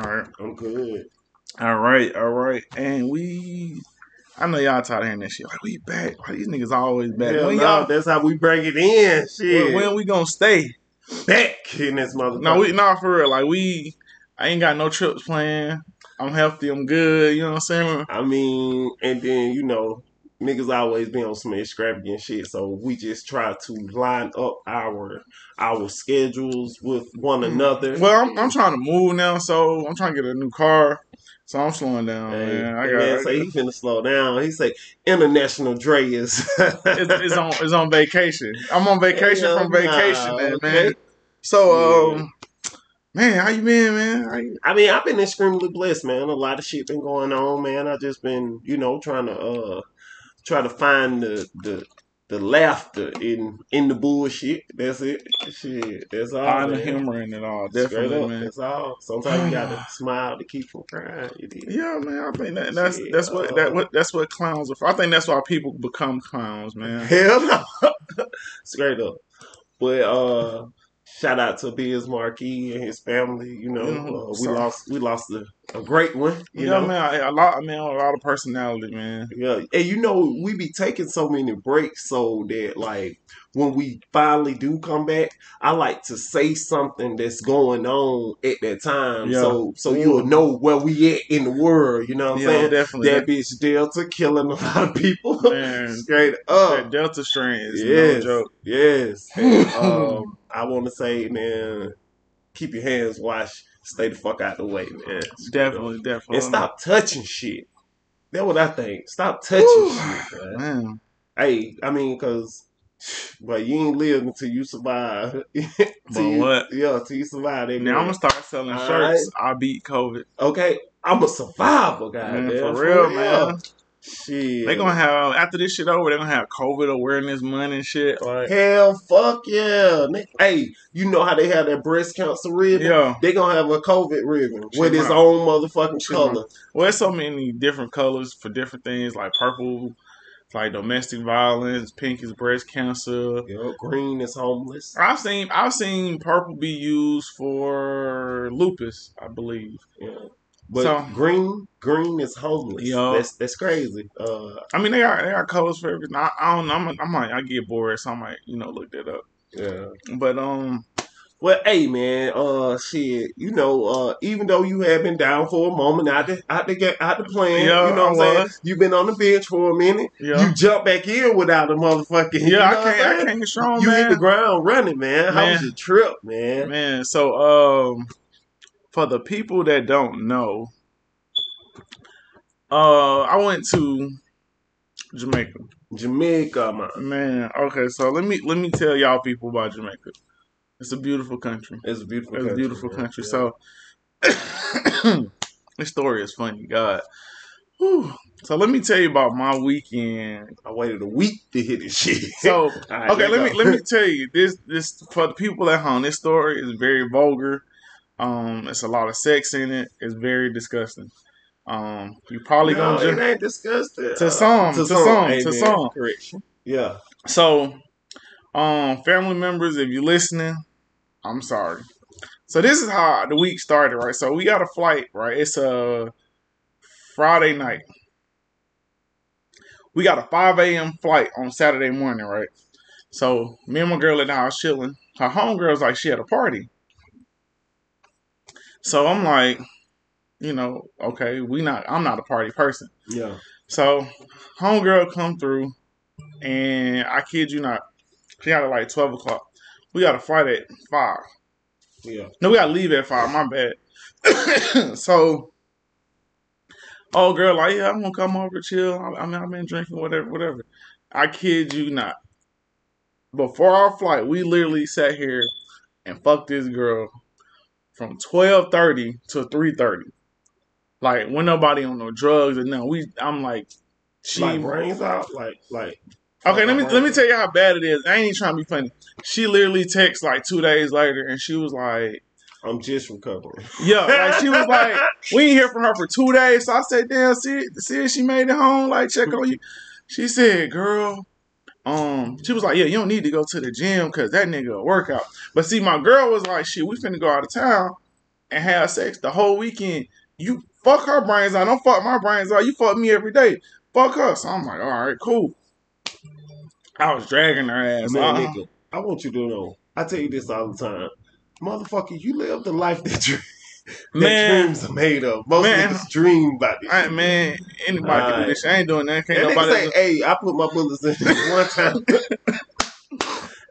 All right. I'm good. All right. All right. And we. I know y'all tired of hearing that shit. Like we back. Why these niggas always back? Hell when no, y'all, that's how we bring it in. Shit. when, when we gonna stay? back in this motherfucker. No, we not for real. Like we, I ain't got no trips planned. I'm healthy. I'm good. You know what I'm saying? I mean, and then you know, niggas always be on some extravagant shit, so we just try to line up our our schedules with one another. Mm. Well, I'm, I'm trying to move now, so I'm trying to get a new car. So I'm slowing down, Hey, man. I that got. man say he finna slow down. He say international Dre is it's, it's on it's on vacation. I'm on vacation Hell from vacation, nah, man, okay. man. So, Yeah. um, man, how you been, man? You, I mean, I've been extremely blessed, man. A lot of shit been going on, man. I just been, you know, trying to uh try to find the the the laughter in in the bullshit. That's it. Shit. That's all. find the man. humor in it all, definitely, man. That's all. Sometimes you gotta smile to keep from crying. Yeah, man. I think that, that's Shit, that's what uh, that what that's what clowns are for. I think that's why people become clowns, man. Hell no. Straight up. But uh shout out to Biz Markie and his family. You know, Mhm. uh, we So- lost we lost a, a great one. You yeah, know, man. A lot, I mean, a lot of personality, man. Yeah, and you know we be taking so many breaks so that like when we finally do come back, I like to say something that's going on at that time, Yeah. so so you'll know where we at in the world. You know what I'm Yeah, saying? definitely. That bitch Delta killing a lot of people. Man, Straight that up. Delta strain is Yes. no joke. Yes. And, um, I want to say, man, keep your hands washed. Stay the fuck out the way, man. Definitely, definitely. And stop touching shit. That's what I think. Stop touching Whew. shit, man. man. Hey, I mean, cause, but you ain't live until you survive. But you- what? Yeah, till you survive. Now I'm gonna start selling All shirts. I beat COVID. okay. I'm a survivor, guy. Man, for real, man. Shit. They gonna have after this shit over. They gonna have COVID awareness money and shit. Like, Hell, fuck yeah. Hey, you know how they have that breast cancer ribbon? yeah. They gonna have a COVID ribbon with Shit, its own motherfucking Shit, color. Well, there's so many different colors for different things. Like purple, like domestic violence. Pink is breast cancer. Green is homeless. I've seen I've seen purple be used for lupus, I believe. Yeah. But So- green, green is homeless. Yo. That's that's crazy. Uh, I mean, they are they are colors for everything. I, I don't know. I'm, I might I get bored, so I might you know look that up. yeah. But um, Well, hey man, uh, shit, you know, uh, even though you have been down for a moment out the out the get out the plan, Yeah, you know what I'm saying? You've been on the bench for a minute. yeah, You jump back in without a motherfucking. you yeah, know I I'm can't I can't get strong, You hit the ground running, man. How was Man. your trip, man? Man, so um, for the people that don't know, uh, I went to Jamaica. Jamaica, man. Man, okay, so let me let me tell y'all people about Jamaica. It's a beautiful country. It's a beautiful. It's a country, beautiful man. country. Yeah. So this story is funny, God. Whew. So let me tell you about my weekend. I waited a week to hit this shit. So right, okay, let me let me tell you this this for the people at home. This story is very vulgar. Um, it's a lot of sex in it. It's very disgusting. Um, you probably no, gonna it ju- ain't disgusting. To Uh, some, to some, to Amen. some. Correction. Yeah. so um family members, if you're listening, I'm sorry. So this is how the week started, right? So we got a flight, right? It's a Friday night. We got a 5 a.m. flight on Saturday morning, right? So me and my girl and I house chilling. Her homegirl's like she had a party. So I'm like, you know, okay, we not I'm not a party person. Yeah. So homegirl come through and I kid you not, she got it like twelve o'clock. We got a flight at five. Yeah. No, we gotta leave at five. My bad. so, oh girl, like yeah, I'm gonna come over chill. I, I mean, I've been drinking, whatever, whatever. I kid you not. Before our flight, we literally sat here and fucked this girl from twelve thirty to three thirty. Like when nobody on no drugs and no, we. I'm like, she. like brains out. Like like. Okay, let me let me tell you how bad it is. I ain't even trying to be funny. She literally texts like two days later, and she was like, I'm just recovering. "Yeah," like she was like, "We ain't hear from her for two days." So I said, "Damn, see, see if she made it home. Like, check on you." She said, "Girl." Um, she was like, "Yeah, you don't need to go to the gym because that nigga will work out. But see, my girl was like, "Shit, we finna go out of town." and have sex the whole weekend. You fuck her brains out. Don't fuck my brains out. You fuck me every day. Fuck us. So I'm like, all right, cool. I was dragging her ass. Man, Uh, nigga, I want you to know. I tell you this all the time. Motherfucker, you live the life that, that man, dreams are made of. Most Man. niggas dream about this. I, man, anybody can do this. I ain't doing that. Can't nobody. say, hey, I put my bullets in one time.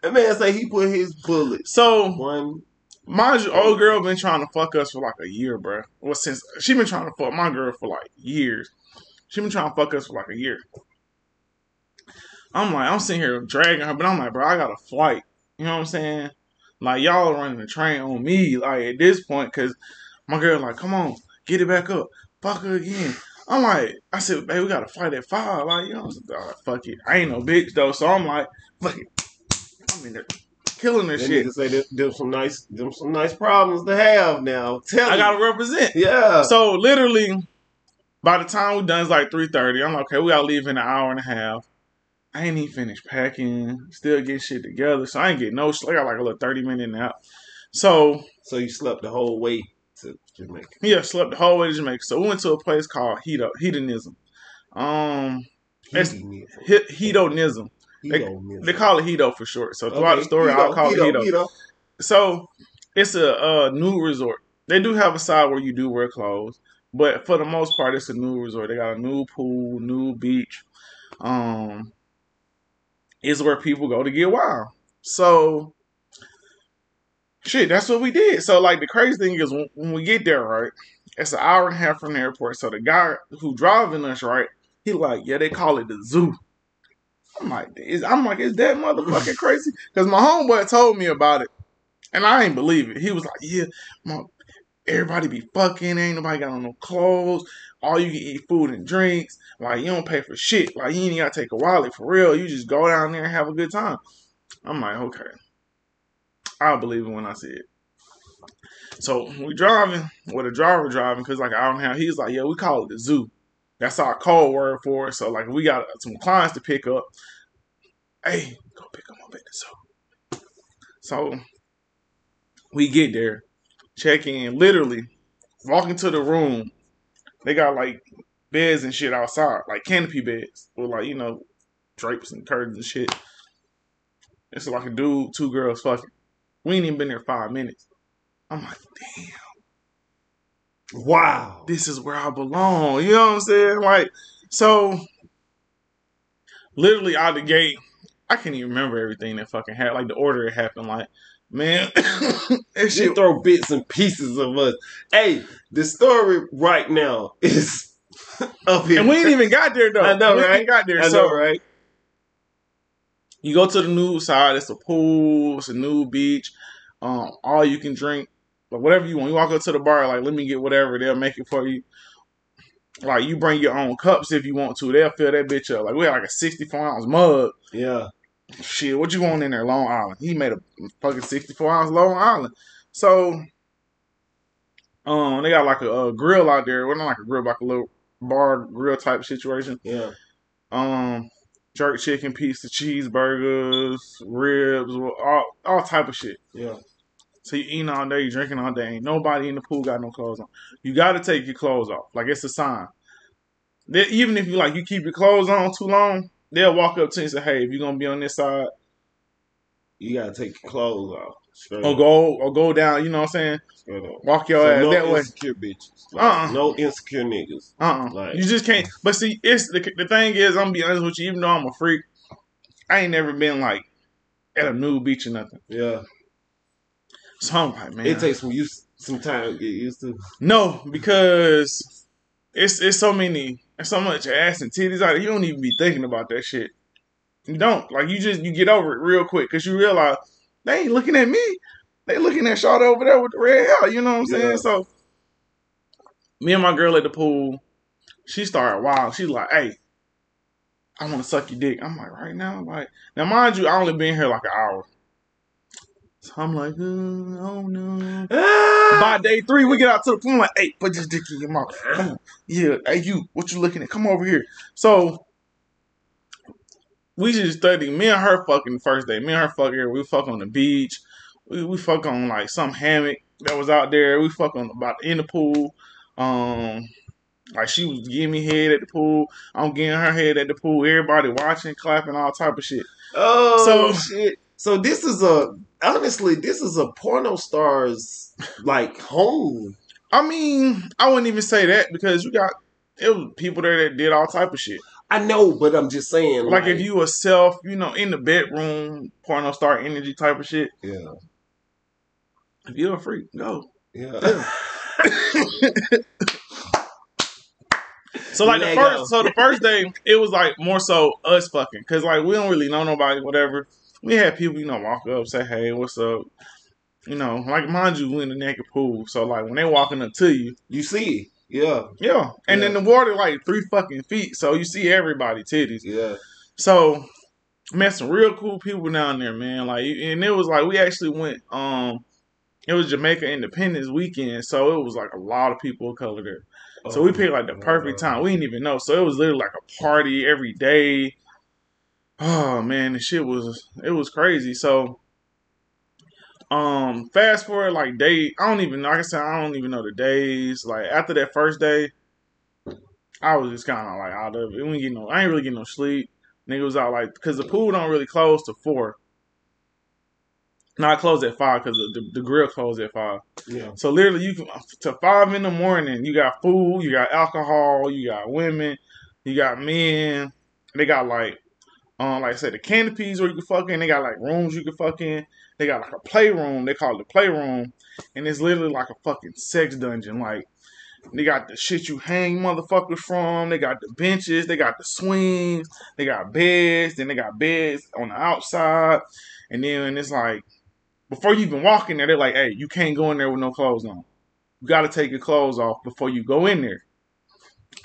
that man say he put his bullets. So One. You, old girl been trying to fuck us for like a year, bruh. Well, since she been trying to fuck my girl for like years. She been trying to fuck us for like a year. I'm like, I'm sitting here dragging her, but I'm like, bro, I got a flight. You know what I'm saying? Like y'all running the train on me, like at this point, cause my girl like, come on, get it back up, fuck her again. I'm like, I said, babe, we gotta fight at five. Like, you know, I'm? Like, fuck it. I ain't no bitch though, so I'm like, fuck it. I'm in there killing this shit. nigga say them, them some nice, them some nice problems to have now. Tell I you. gotta represent. yeah. So literally, by the time we done, it's like three thirty. I'm like, okay, we gotta leave in an hour and a half. I ain't even finished packing, still getting shit together. So I ain't getting no. I got like a little thirty minute nap. So So you slept the whole way Jamaica. yeah, slept the whole way to Jamaica. So we went to a place called Hedo Hedonism. Um, Hedonism. Hedonism. They, they call it Hedo for short. So throughout the Okay, story, I'll Hedo, call it Hedo, Hedo. Hedo. So it's a, uh new resort. They do have a side where you do wear clothes, but for the most part, it's a new resort. They got a new pool, new beach. Um, is where people go to get wild. So, shit, that's what we did. So, like the crazy thing is when, when we get there, right? It's an hour and a half from the airport. So the guy who driving us, right? He like, yeah, they call it the zoo. I'm like, is I'm like, is that motherfucking crazy? Because my homeboy told me about it, and I ain't believe it. He was like, yeah, my, everybody be fucking, ain't nobody got on no clothes. All you can eat food and drinks. Like you don't pay for shit. Like you ain't gotta take a wallet for real. You just go down there and have a good time. I'm like, okay. I'll believe it when I see it. So we driving, with a driver driving, cause like I don't have. He's like, yeah, we call it the zoo. That's our code word for it. So like we got some clients to pick up. Hey, go pick them up at the zoo. So we get there, check in, literally walk into the room. They got like beds and shit outside, like canopy beds with like you know drapes and curtains and shit. It's like a dude, two girls fucking. We ain't even been there five minutes. I'm like, damn Wow. this is where I belong. You know what I'm saying? Like, so literally out the gate, I can't even remember everything that fucking happened. Like the order it happened. Like, man, that She throw bits and pieces of us. Hey, the story right now is up here. And we ain't even got there though. I know, we ain't right? got there. I so know, right? You go to the new side. It's a pool. It's a new beach. Um, all you can drink, like whatever you want. You walk up to the bar, like let me get whatever. They'll make it for you. Like you bring your own cups if you want to. They'll fill that bitch up. Like we had like a sixty-four ounce mug. Yeah. Shit, what you want in there, Long Island? He made a fucking sixty-four ounce Long Island. So, um, they got like a, a grill out there. Well, not like a grill, but like a little bar grill type situation. Yeah. Um, jerk chicken, pizza, cheeseburgers, ribs, all all type of shit. Yeah. So you eating all day, you drinking all day. Ain't nobody in the pool got no clothes on. You got to take your clothes off. Like it's a sign. They, even if you like you keep your clothes on too long, they'll walk up to you and say, "Hey, if you're gonna be on this side, You gotta take your clothes off. Straight or go or go down." You know what I'm saying? Walk your So ass no that way. insecure bitches. Like, Uh-uh. No insecure niggas. Uh, uh Like- you just can't. But see, it's the the thing is, I'm gonna be honest with you. Even though I'm a freak, I ain't never been like at a nude beach or nothing. Yeah. So I'm like, man, It takes some use some time to get used to. No, because it's it's so many, so much ass and titties out there. You don't even be thinking about that shit. You don't like you just you get over it real quick because you realize they ain't looking at me. They looking at Shawty over there with the red hair. You know what I'm saying? Yeah. So me and my girl at the pool, she started wild. She's like, "Hey, I want to suck your dick." I'm like, "Right now?" Like now, mind you, I only been here like an hour. So I'm like, uh, oh no. Ah! By day three, we get out to the pool. I'm like, hey, put this dick in your mouth. Come on. Yeah, hey, you, what you looking at? Come over here. So, we just studied. Me and her fucking first day. Me and her fucking. We fuck on the beach. We, we fuck on like some hammock. that was out there. We fuck on about in the pool. Um, like she was giving me head at the pool. I'm getting her head at the pool. Everybody watching, clapping, all type of shit. Oh So- shit! So this is a honestly, this is a porno star's like home. I mean, I wouldn't even say that because you got it was people there that did all type of shit. I know, but I'm just saying, Like if you a self, you know, in the bedroom, porno star energy type of shit. yeah, If you're a freak, go. yeah. So like the first, so the first day, it was like more so us fucking, cause like we don't really know nobody, whatever. We had people, you know, walk up, say, "Hey, what's up?" You know, like mind you, we in the naked pool, so like when they walking up to you, you see, yeah, yeah, and then the water like three fucking feet, so you see everybody titties. yeah. So met some real cool people down there, man. Like, and it was like we actually went. Um, it was Jamaica Independence Weekend, so it was like a lot of people of color there. So we picked like the perfect time. We didn't even know. So it was literally like a party every day. Oh man, the shit was it was crazy. So um fast forward like day I don't even like I said, I don't even know the days. Like after that first day, I was just kinda like out of it. We get no I ain't really get no sleep. Nigga was out like cause the pool don't really close to four. Not close at five because the, the, the grill closed at five. Yeah, So literally, you can to five in the morning. You got food, you got alcohol, you got women, you got men. They got like, um, like I said, the canopies where you can fuck in. They got like rooms you can fuck in. They got like a playroom. They call it the playroom, and it's literally like a fucking sex dungeon. Like they got the shit you hang motherfuckers from. They got the benches. They got the swings. They got beds. Then they got beds on the outside, and then it's like before you even walk in there, they're like, "Hey, you can't go in there with no clothes on. You got to take your clothes off before you go in there."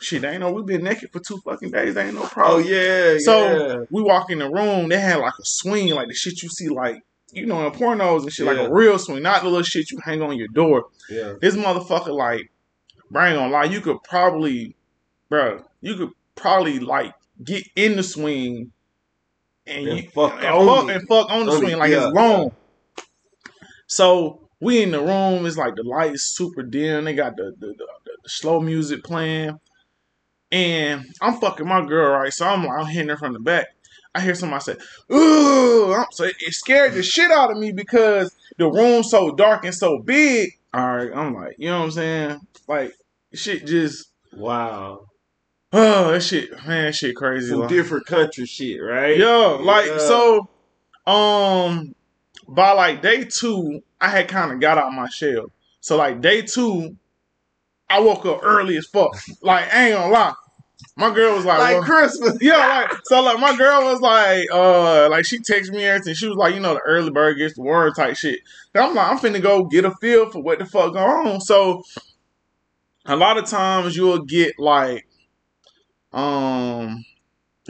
Shit, they ain't know we been naked for two fucking days. Ain't no oh, problem. Oh yeah, So yeah. we walk in the room. They had like a swing, like the shit you see, like you know, in pornos and shit, like a real swing, not the little shit you hang on your door. yeah. This motherfucker, like, bro, I ain't gonna lie, you could probably, bro, you could probably like get in the swing and, And you, fuck and, on fuck, and fuck on the On swing like yeah. it's long. So we in the room. It's like the lights super dim. They got the the, the, the slow music playing, and I'm fucking my girl right. So I'm like I'm hitting her from the back. I hear somebody say, "Ooh!" I'm- So it, it scared the shit out of me because the room's so dark and so big. All right, I'm like, you know what I'm saying? Like shit, just Wow, oh that shit, man, that shit crazy. some Like- different country shit, right? Yo, like Yeah. so um by like day two, I had kind of got out my shell. So like day two, I woke up early as fuck. Like I ain't gonna lie. My girl was like, like well- Christmas. yeah, like so like my girl was like, uh like she texted me everything. She was like, you know, the early bird gets the worm type shit. And I'm like, I'm finna go get a feel for what the fuck going on. So a lot of times you'll get like um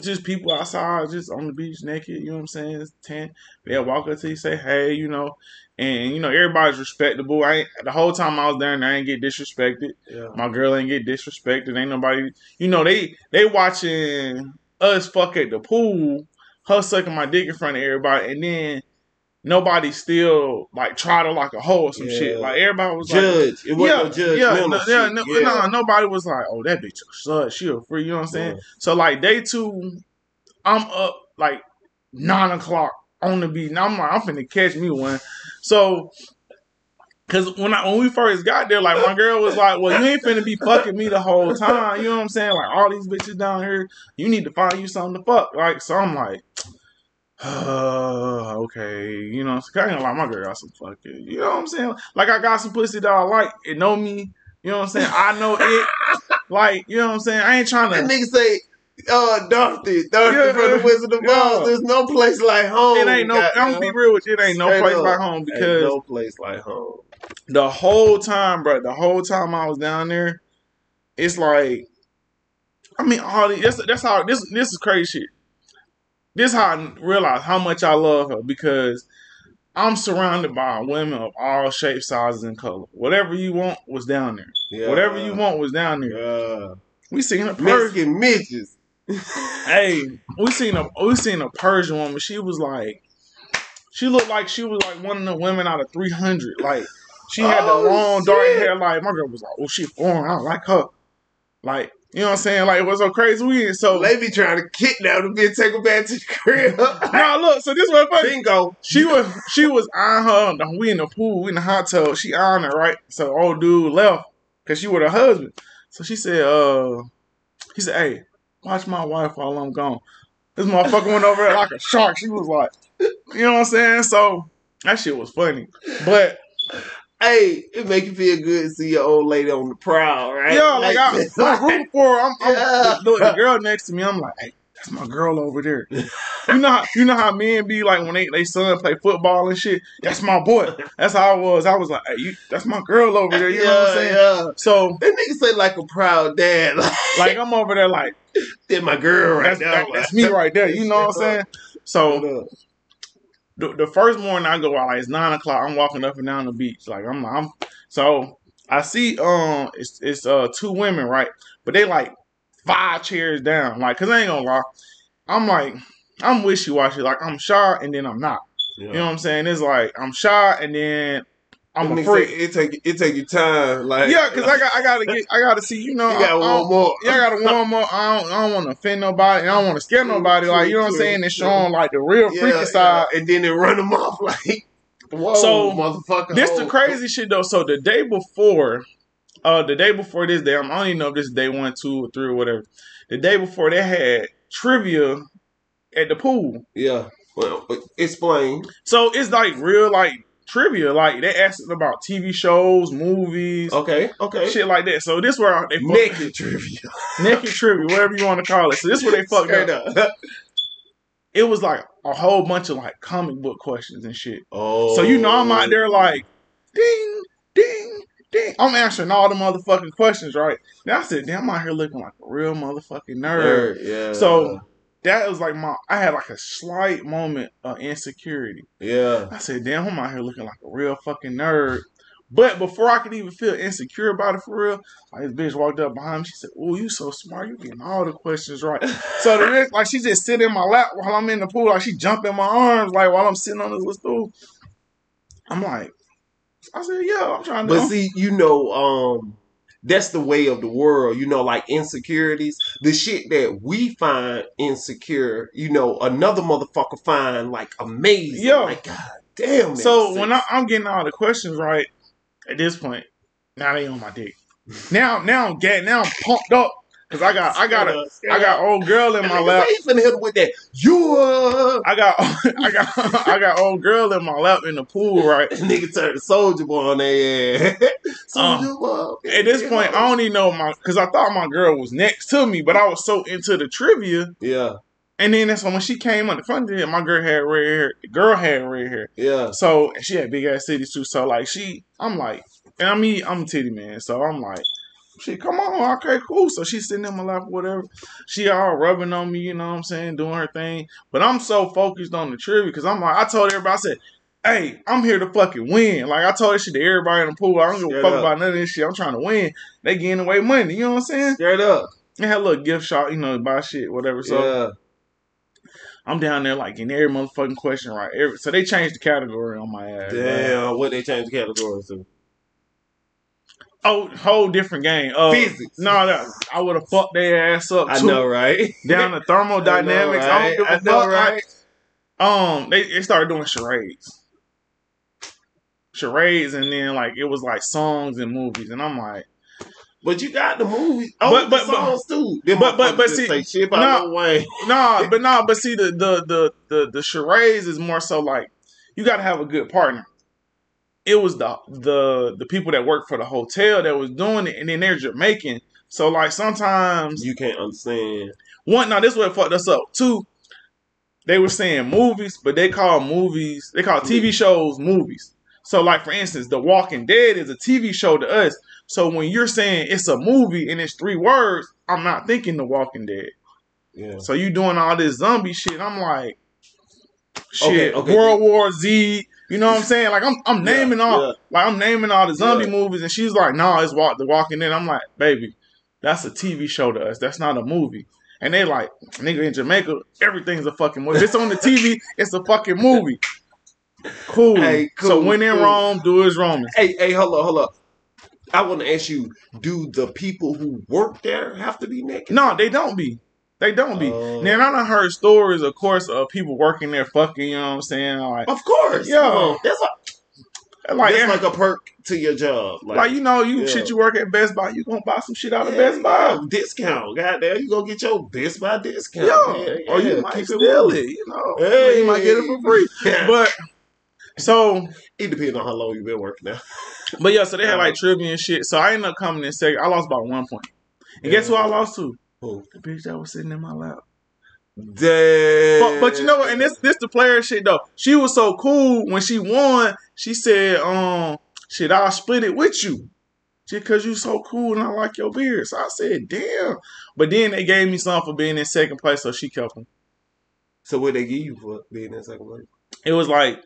just people outside just on the beach naked, you know what I'm saying? It's ten. They'll walk up to you, say, Hey, you know, and you know, everybody's respectable. I the whole time I was there and I ain't get disrespected. Yeah. My girl ain't get disrespected. Ain't nobody, you know, they they watching us fuck at the pool, her sucking my dick in front of everybody, and then nobody still like try to like a hoe or some Yeah. shit. Like everybody was like, Judge. It wasn't no judge. yeah, no, yeah, no, yeah. no, nobody was like, oh, that bitch slut, she a free, you know what I'm saying? Yeah. So like day two, I'm up like nine o'clock on the beat, and I'm like, I'm finna catch me one. So, cause when I when we first got there, like my girl was like, well, you ain't finna be fucking me the whole time, you know what I'm saying? Like all these bitches down here, you need to find you something to fuck. Like so, I'm like. Uh, okay, you know, I ain't lie, my girl got some fucking, you know what I'm saying? Like I got some pussy that I like, it know me, you know what I'm saying? I know it, like, you know what I'm saying? I ain't trying That to, nigga say, uh, Dorothy, Dorothy Yeah, from the Wizard of yeah. Oz. There's no place like home. it ain't no, I'm gonna be real with you, it ain't no place up. like home Ain't no place like home. the whole time, bro, the whole time I was down there, it's like, I mean, all the, that's, that's how, this, this is crazy shit. This is how I realize how much I love her because I'm surrounded by women of all shapes, sizes, and color. Whatever you want was down there. Yeah. Whatever you want was down there. Yeah. We seen a Persian. Mexican midgets. Hey, we seen a we seen a Persian woman. She was like, she looked like she was like one of the women out of three hundred. Like She had the Oh, long dark hair. Like my girl was like, "Oh, she foreign. I don't like her." Like you know what I'm saying? Like it was so crazy. We in so They be trying to kidnap the bitch, take her back to the crib. Nah, look. So this was funny. Bingo. She was she was on her. We in the pool, we in the hot tub. She on her right. So old dude left because she with her husband. So she said, "Uh, he said, hey, watch my wife while I'm gone." This motherfucker went over there like a shark. She was like, you know what I'm saying? So that shit was funny. But Hey, it make you feel good to see your old lady on the prowl, right? yeah, like I, I'm rooting for her. I'm, I'm Yeah. the girl next to me. I'm like, hey, that's my girl over there. You know, how, you know how men be like when they they son play football and shit. That's my boy. That's how I was. I was like, hey, you, that's my girl over there. You know what I'm saying? Yeah. So That nigga say like a proud dad. Like, I'm over there like that's my girl right that's, now. that- that's me right there. You know what I'm saying? So So, the, the first morning I go out, like it's nine o'clock. I'm walking up and down the beach. Like I'm, I'm so I see um it's it's uh two women right, but they like five chairs down. Like, cause I ain't gonna lie, I'm like I'm wishy washy. Like I'm shy and then I'm not. You know what I'm saying? It's like I'm shy and then I'm a Nigga freak. It take it take you time. Like Yeah, cause I got I gotta get I gotta see. You know, you got I, I one don't- more. Yeah, I gotta warm up. I don't, I don't want to offend nobody. and I don't want to scare nobody. Like you know what I'm saying? And showing like the real Yeah, freaky yeah. side. and then they run them off like, whoa, So, motherfucker. This the crazy shit though. So the day before, uh, the day before this day, I'm- I don't even know if this is day one, two, or three, or whatever. The day before, they had trivia at the pool. Yeah. Well, explain. So it's like real like trivia. Like they asking about TV shows, movies, Okay. Okay. shit like that. So this where they fucked- Naked trivia. naked trivia, whatever you want to call it. So this where they fucked up. up. It was like a whole bunch of like comic book questions and shit. Oh. So you know I'm out there like ding, ding, I'm answering all the motherfucking questions, right? Now I said, damn, I'm out here looking like a real motherfucking nerd. Yeah. So that was like my I had like a slight moment of insecurity. yeah. I said, damn, I'm out here looking like a real fucking nerd. But before I could even feel insecure about it for real, like this bitch walked up behind me. She said, "Oh, you so smart. You getting all the questions right." So the like she just sit in my lap while I'm in the pool, like she jump in my arms, like while I'm sitting on this little stool. I'm like, I said, "Yeah, I'm trying to." But see, you know, um, that's the way of the world. You know, like insecurities, the shit that we find insecure. You know, another motherfucker find like amazing. Yeah. Like God damn. So when I, I'm getting all the questions right, at this point, now they on my dick. Now, now I'm getting, now I'm pumped up because I got, I got, a, I got old girl in my lap. They finna hit with that. You uh, I got, I got, I got old girl in my lap in the pool, right? nigga turned soldier boy on their ass. Um, soldier boy. At this point, I don't even know my, because I thought my girl was next to me, but I was so into the trivia. Yeah, And then that's when, when she came on the front of it, my girl had red hair. The girl had red hair. yeah. So she had big ass titties too. So like she, I'm like, and I mean I'm a titty man. So I'm like, she come on, okay, cool. So she's sitting in my lap, whatever. She all rubbing on me, you know what I'm saying, doing her thing. But I'm so focused on the trivia because I'm like, I told everybody, I said, hey, I'm here to fucking win. Like I told this shit to everybody in the pool. I don't give a fuck up. about none of this shit. I'm trying to win. They getting away money. You know what I'm saying? Straight up. They had a little gift shop, you know, buy shit, whatever. So yeah. I'm down there like in every motherfucking question right. Every, so they changed the category on my ass. Damn. What they changed the category to? Oh, whole different game. Uh, Physics. No, that, I would have fucked their ass up I too. know, right? Down to thermodynamics. I, know, right? don't give a I know, right? I- um, they, they started doing charades. Charades, and then like it was like songs and movies, and I'm like, But you got the movie. Oh, But- but, but- the songs too. Them but- but- but see- say shit about nah. no way. nah, but nah, but see the the the the the charades is more so like you got to have a good partner. It was the the the people that worked for the hotel that was doing it, and then they're Jamaican. So like sometimes You can't understand. One, now this is what fucked us up. Two, they were saying movies, but they call movies, they call TV shows movies. So, like for instance, The Walking Dead is a TV show to us. So when you're saying it's a movie and it's three words, I'm not thinking The Walking Dead. Yeah. So you doing all this zombie shit? I'm like, shit, Okay, okay. World War Z. You know what I'm saying? Like I'm, I'm naming Yeah, all, yeah. like I'm naming all the zombie Yeah. movies, and she's like, "No, it's walk The Walking Dead." I'm like, "Baby, that's a TV show to us. That's not a movie." And they like, "Nigga, in Jamaica, everything's a fucking movie. If it's on the TV, it's a fucking movie." Cool. Hey, So cool, when in. Rome, do as Romans. Hey, hey, hold up, hold up. I want to ask you: Do the people who work there have to be naked? No, they don't be. They don't be. Oh. now I done heard stories, of course, of people working there fucking. You know what I'm saying? Like, Of course, Yo. That's a, like, that's eh. like a perk to your job. like you know, you Yeah. shit. You work at Best Buy, you gonna buy some shit out of Yeah, Best Buy. yeah, discount. Goddamn, you gonna get your Best Buy discount. Yeah, or you yeah, might steal moving. it. You know, Hey. you might get it for free. But so, it depends on how long you've been working now. but yeah, so they had like uh-huh. trivia and shit. So I ended up coming in second. I lost by one point. And guess who I lost to? Who? The bitch that was sitting in my lap. Damn. But, but you know what? And this this the player shit though. She was so cool when she won. She said, "Um, shit, I'll split it with you, just cause you so cool and I like your beard." So I said, "Damn." But then they gave me something for being in second place, so she kept them. So what they give you for being in second place? It was like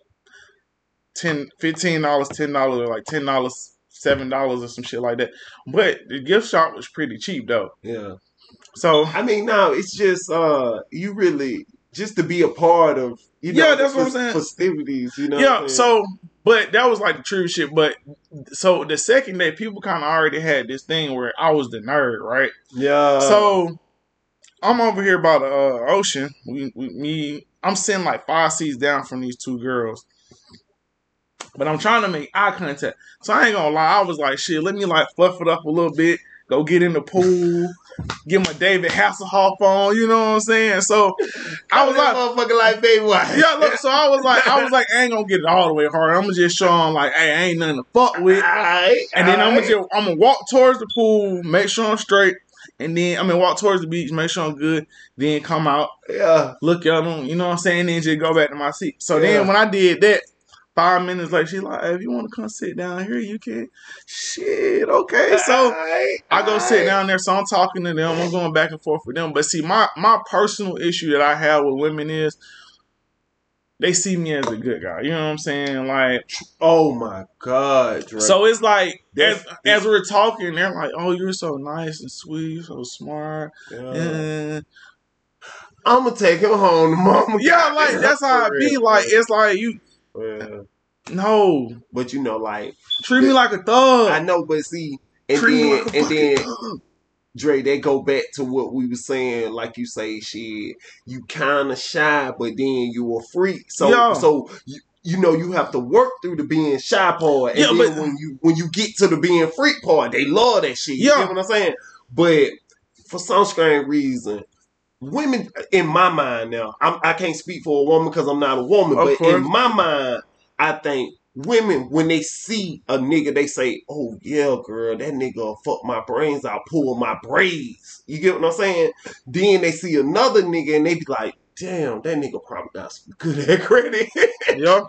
10 15 dollars, ten dollars, or like ten dollars, seven dollars, or some shit like that. But the gift shop was pretty cheap though. Yeah. So I mean, no, it's just uh, you really just to be a part of. You know, Yeah, that's what I'm saying. Festivities, you know. yeah, what I'm saying? so but that was like the true shit. But so the second day, people kind of already had this thing where I was the nerd, right? yeah. so I'm over here by the uh, ocean. We, we, me, I'm sitting like five seats down from these two girls, but I'm trying to make eye contact. So I ain't gonna lie, I was like, shit, let me like fluff it up a little bit, go get in the pool, get my David Hasselhoff on. You know what I'm saying? So I was like. motherfucker like baby white. Yeah, look. So I was like, I was like, I ain't gonna get it all the way hard. I'm gonna just show him like, hey, I ain't nothing to fuck with. Alright, And then I'm gonna just, I'm gonna walk towards the pool, make sure I'm straight, and then I'm gonna walk towards the beach, make sure I'm good. Then come out, yeah. look at them, you know what I'm saying? Then just go back to my seat. So Yeah. then when I did that, five minutes later, she like, hey, if you want to come sit down here, you can. Shit, okay. So I go sit down there, so I'm talking to them. I'm going back and forth with them. But see, my my personal issue that I have with women is they see me as a good guy. You know what I'm saying? Like, Oh my god, so it's like as as we're talking, they're like, "Oh, you're so nice and sweet, so smart." yeah. Yeah, I'm gonna take him home to mama. yeah like that's how I be. Like, it's like you No But you know, like treat me like a thug. I know, but see, and treat then like and then thug. Dre, they go back to what we were saying, like you say, shit, you kind of shy, but then you a freak. So, Yeah. so you, you know, you have to work through the being shy part, and Yeah, then but- when you when you get to the being freak part, they love that shit. You Yeah. get what I'm saying? But for some strange reason, women, in my mind now, I'm, I can't speak for a woman because I'm not a woman, Of but course. in my mind, I think women when they see a nigga, they say, "Oh yeah, girl, that nigga fuck my brains out, pull my braids." You get what I'm saying? Then they see another nigga and they be like, "Damn, that nigga probably got some good at credit." yeah,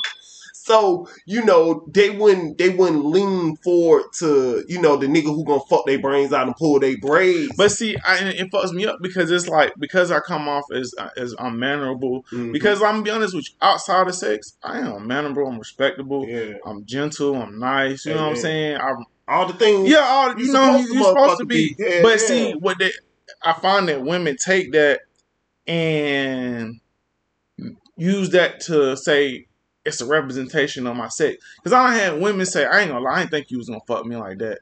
so you know they wouldn't they wouldn't lean forward to you know the nigga who gonna fuck their brains out and pull their braids. but see, I, it fucks me up because it's like because I come off as as unmannerable. Mhm. Because I'm gonna be honest with you, outside of sex, I am mannerable. I'm respectable. yeah, I'm gentle. I'm nice. You know what I'm saying? I'm all the things. yeah. All, you You know, you're supposed to be. be. Yeah, but see, what they, I find that women take that and use that to say it's a representation of my sex. Because I had women say, "I ain't gonna lie, I didn't think you was gonna fuck me like that,"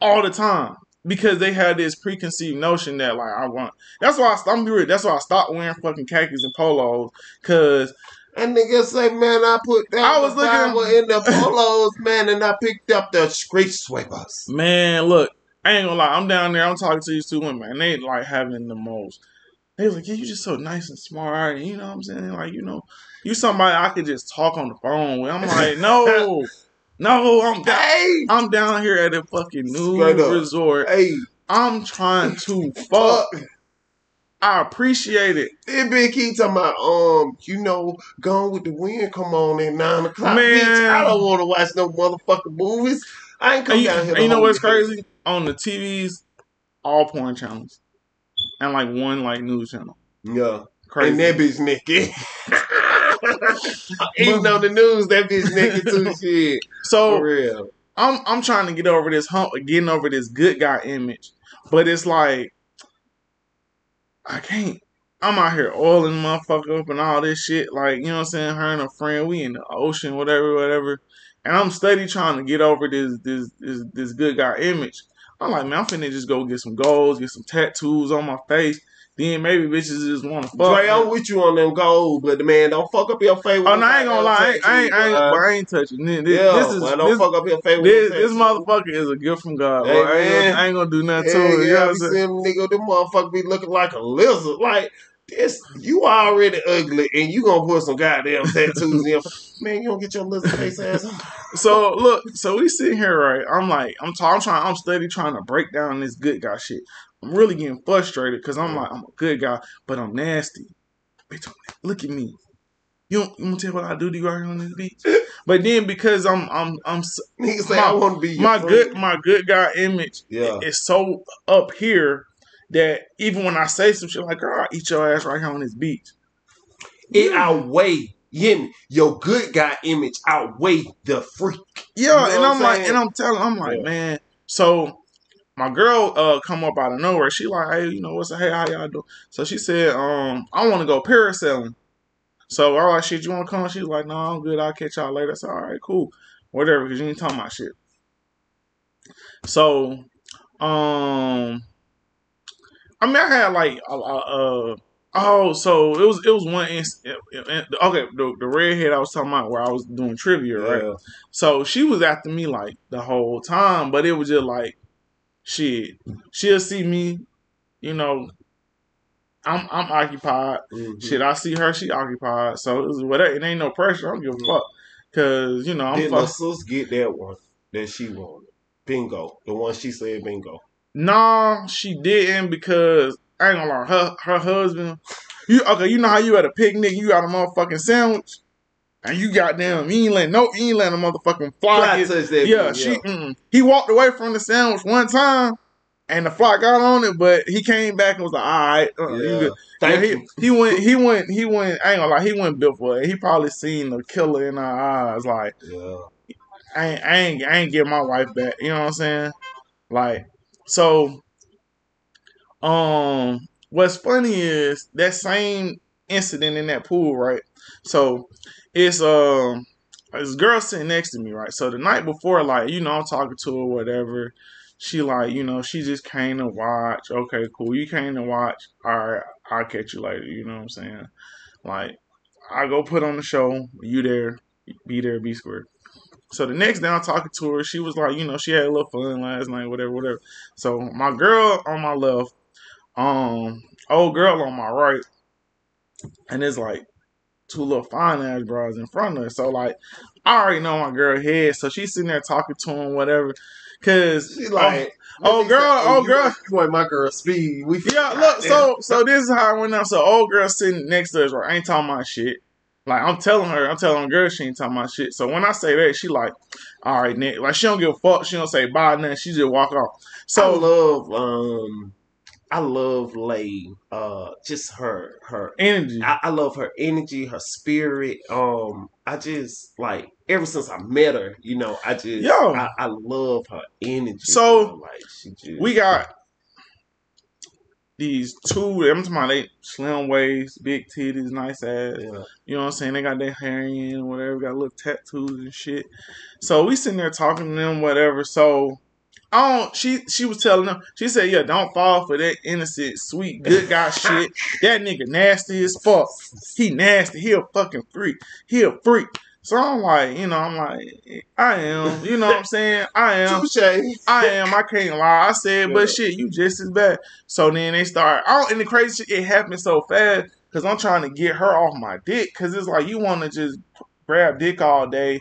all the time. Because they had this preconceived notion that like I want. That's why I, I'm be real. That's why I stopped wearing fucking khakis and polos. Cause And nigga say, man, I put that I was the looking- in the polos, man, and I picked up the street sweepers. Man, look, I ain't gonna lie. I'm down there. I'm talking to these two women, and they like having the most. They was like, "Yeah, you just so nice and smart." And you know what I'm saying? Like, you know, you somebody I could just talk on the phone with. I'm like, no, no, I'm down. Hey, I'm down here at a fucking new resort. hey, I'm trying to fuck. I appreciate it, It been key talking about, um, you know, Gone with the Wind come on at 9 o'clock. Man. Bitch, I don't want to watch no motherfucking movies. I ain't come you, down here you know what's crazy? On the TVs, all porn channels, and like one like news channel. Yeah. Crazy. And that bitch naked. Even on the news, that bitch naked too. Shit. so For real. I'm I'm trying to get over this hump, getting over this good guy image, but it's like I can't. I'm out here oiling motherfucker up and all this shit. Like, you know what I'm saying? Her and a friend, we in the ocean, whatever, whatever. And I'm steady trying to get over this this this, this good guy image. I'm like, man, I'm finna just go get some goals, get some tattoos on my face. Then maybe bitches just want to fuck. Dre. I'm with you on them goals, but the man, don't fuck up your face. with Oh no, I ain't gonna lie, I ain't, I ain't, I ain't. I ain't touching this. This, yeah, this is don't this, fuck up your face. with this, this motherfucker is a gift from God. Hey. I, ain't man. I ain't gonna do nothing Yeah, to it. You know yeah, what I'm seeing nigga, them motherfucker be looking like a lizard. Like this, you already ugly, and you gonna put some goddamn tattoos in. Man, you don't get your lizard face ass. So look, so we sitting here, right? I'm like, I'm, t- I'm trying, I'm steady trying to break down this good guy shit. I'm really getting frustrated because I'm like, I'm a good guy, but I'm nasty. Bitch, look at me. You don't, you want to tell what I do to you here on this beach? But then because I'm, I'm, I'm, Nigga say My- I want to be my friend. good, my good guy image Yeah. is so up here that even when I say some shit like, "Girl, I eat your ass right here on this beach," It outweigh. You? Your good guy image outweigh the freak. Yeah, You know and I'm I'm like, and I'm telling, I'm like, Yeah. man. So my girl uh come up out of nowhere. She like, hey, you know what's hey, how y'all doing? So she said, um, I want to go parasailing. So all right, shit, you want to come? She's like, no, I'm good. I'll catch y'all later. I said, all right, cool, whatever, because you ain't talking about shit. So, um, I mean, I had like, a, a, uh, oh, so it was it was one instance. Okay, the the redhead I was talking about where I was doing trivia, right? Yeah. So she was after me like the whole time, but it was just like, shit. She'll see me, you know. I'm I'm occupied. Mhm. Shit, I see her, she occupied. So it was whatever. It ain't no pressure. I don't give a fuck. Cause you know I'm Did fuck. my get that one that she wanted? Bingo. The one she said bingo. Nah, she didn't because I ain't gonna lie. Her her husband. You okay? You know how you at a picnic, you got a motherfucking sandwich, and you got them. You ain't let no, you ain't let a motherfucking fly Fly touch that Yeah, she. Mm, he walked away from the sandwich one time, and the fly got on it, but he came back and was like, "All right, uh, Yeah. good." Thank Yeah, you. he, he went. He went. He went. I ain't gonna lie. He went built for it. He probably seen the killer in her eyes. Like Yeah. I ain't. I ain't. I ain't get my wife back. You know what I'm saying? Like so. Um. What's funny is that same incident in that pool, right? So it's um. This girl sitting next to me, right? So the night before, like, you know, I'm talking to her, whatever. She like, you know, she just came to watch. Okay, cool. You came to watch. All right, I'll catch you later. You know what I'm saying? Like, I go put on the show. You there? Be there. Be square. So the next day I'm talking to her. She was like, you know, she had a little fun last night, whatever, whatever. So my girl on my left, um, old girl on my right, and it's like two little fine ass bras in front of her. So like, I already know my girl head. So she's sitting there talking to him, whatever. Cause She like, oh, she girl, oh, you girl. You want my girl speed? We Yeah, look, so so this is how it went down. So old girl sitting next to us, right? Ain't talking about shit. Like I'm telling her, I'm telling the girl she ain't talking about shit. So when I say that, she like, all right, Nick. Like she don't give a fuck. She don't say bye, nothing. She just walk off. So I So love um I love Lay uh just her her energy. I, I love her energy, her spirit. Um I just like ever since I met her, you know, I just Yo. I, I love her energy. So, you know, like she just we got these two. I'm talking about they slim waist, big titties, nice ass. yeah. You know what I'm saying? They got their hair in, whatever, got little tattoos and shit. So we sitting there talking to them, whatever. So I don't she she was telling them, she said, Yeah, don't fall for that innocent, sweet, good guy shit. That nigga nasty as fuck. He nasty, he a fucking freak. He a freak. So I'm like, you know, I'm like, I am, you know what I'm saying? I am. I am. I can't lie. I said, but shit, you just as bad. So then they start. I don't, and the crazy shit, it happened so fast because I'm trying to get her off my dick. Because it's like you want to just grab dick all day,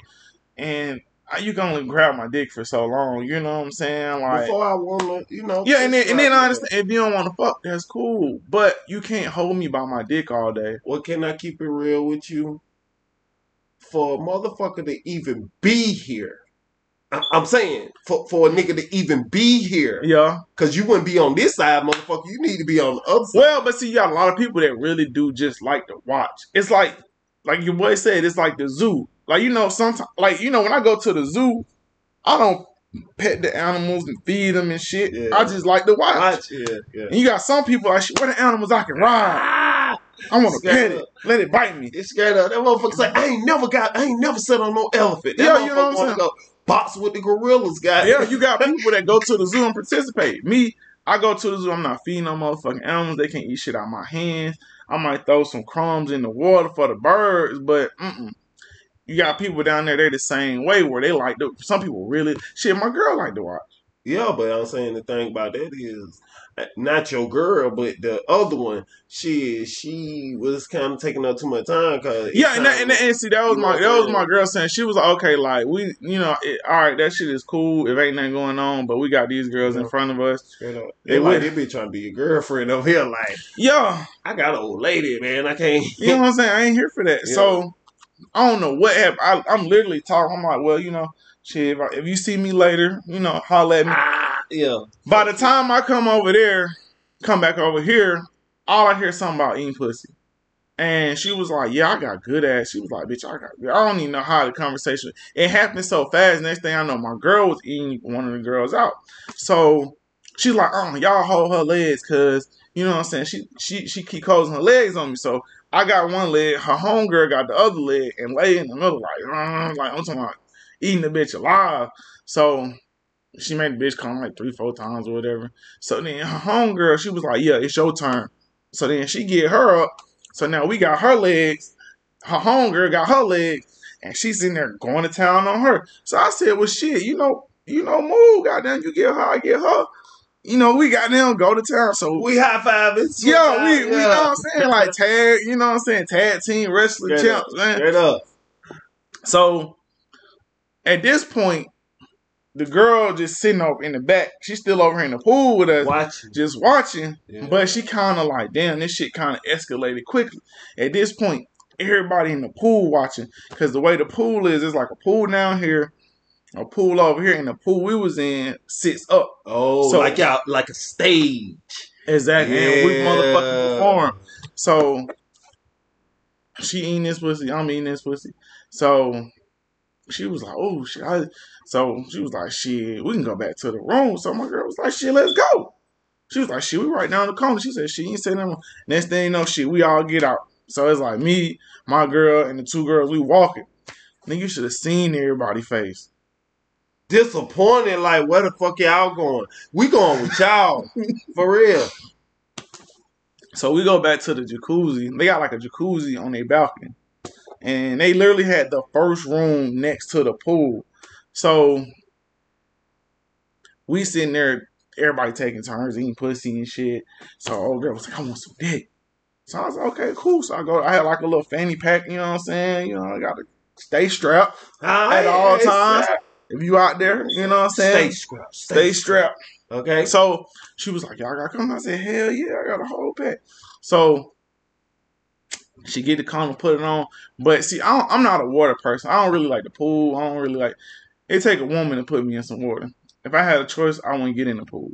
and you can only grab my dick for so long. You know what I'm saying? Like, Before I wanna, you know. yeah, and then and then I understand if you don't want to fuck, that's cool. But you can't hold me by my dick all day. Well, can I keep it real with you? For a motherfucker to even be here, I- I'm saying for for a nigga to even be here, Yeah. Cause you wouldn't be on this side, motherfucker. You need to be on the other side. Well, but see, you got a lot of people that really do just like to watch. It's like, like your boy said, it's like the zoo. Like you know, sometimes, like you know, when I go to the zoo, I don't pet the animals and feed them and shit. Yeah. I just like to watch. Watch, yeah, yeah. And you got some people, like, where the animals I can ride? Ah, I want to pet it. up. Let it bite me. It's scared up. That motherfucker say, I ain't never got, I ain't never sat on no elephant. That Yeah, you know what I'm saying? Go box with the gorillas, guy. Yeah, you got people that go to the zoo and participate. Me, I go to the zoo. I'm not feeding no motherfucking animals. They can't eat shit out of my hands. I might throw some crumbs in the water for the birds, but mm-mm. You got people down there. They're the same way where they like the, Some people really shit. My girl like to watch. Yeah, but I'm saying the thing about that is not your girl, but the other one. She she was kind of taking up too much time because Yeah, and, that, and, that- and see, that was my that was my girl saying she was like, okay, like we, you know, it, all right, that shit is cool. If ain't nothing going on, but we got these girls in front of us. They They like they be trying to be your girlfriend over here. Like Yeah, I got an old lady, man. I can't. You know what I'm saying? I ain't here for that. Yeah. So I don't know what happened. I, I'm literally talking. I'm like, well, you know, shit. If, I, if you see me later, you know, holla at me. ah, yeah. By the time I come over there, come back over here, all I hear is something about eating pussy. And she was like, "Yeah, I got good ass." She was like, "Bitch, I got." I don't even know how the conversation. It happened so fast. Next thing I know, my girl was eating one of the girls out. So she's like, "Oh, y'all hold her legs, cause you know what I'm saying." She she she keep closing her legs on me. So I got one leg, her homegirl got the other leg, and lay in the middle like, like I'm talking about eating the bitch alive. So she made the bitch come like three, four times or whatever. So then her homegirl, she was like, "Yeah, it's your turn." So then she get her up. So now we got her legs. Her homegirl got her legs, and she's in there going to town on her. So I said, "Well, shit, you know, you know, move, goddamn, you get her, I get her. You know, we got them go to town. So We high fiving. yeah, we, we know what I'm saying, like tag, you know what I'm saying, tag team wrestling Straight up, champs, man. Straight up. So at this point, the girl just sitting up in the back. She's still over here in the pool with us, Watching. just watching. Yeah. But she kind of like, damn, this shit kind of escalated quickly. At this point, everybody in the pool watching because the way the pool is, it's like a pool down here, a pool over here, and the pool we was in sits up. Oh, So- like out like a stage. Exactly. And we motherfucking perform. So she eating this pussy, I'm eating this pussy. So she was like, oh shit. I, so she was like, shit, we can go back to the room. So my girl was like, shit, let's go. She was like, shit, we right down the corner. She said, she ain't saying nothing. Next thing you know, shit, we all get out. So it's like me, my girl, and the two girls, we walking. Nigga, you should have seen everybody face. Disappointed, like where the fuck y'all going? We going with y'all. For real. So we go back to the jacuzzi. They got like a jacuzzi on their balcony. And they literally had the first room next to the pool. So we sitting there, everybody taking turns eating pussy and shit. So old girl was like, I want some dick. So I was like, okay, cool. So I go, I had like a little fanny pack, you know what I'm saying? You know, I gotta stay strapped ah, at all times. If you out there, you know what I'm saying? Stay strapped. Stay strapped. Okay. So she was like, "Y'all got to come?" I said, "Hell yeah, I got a whole pack." So she get the condom, put it on. But see, I don't, I'm not a water person. I don't really like the pool. I don't really like. It take a woman to put me in some water. If I had a choice, I wouldn't get in the pool.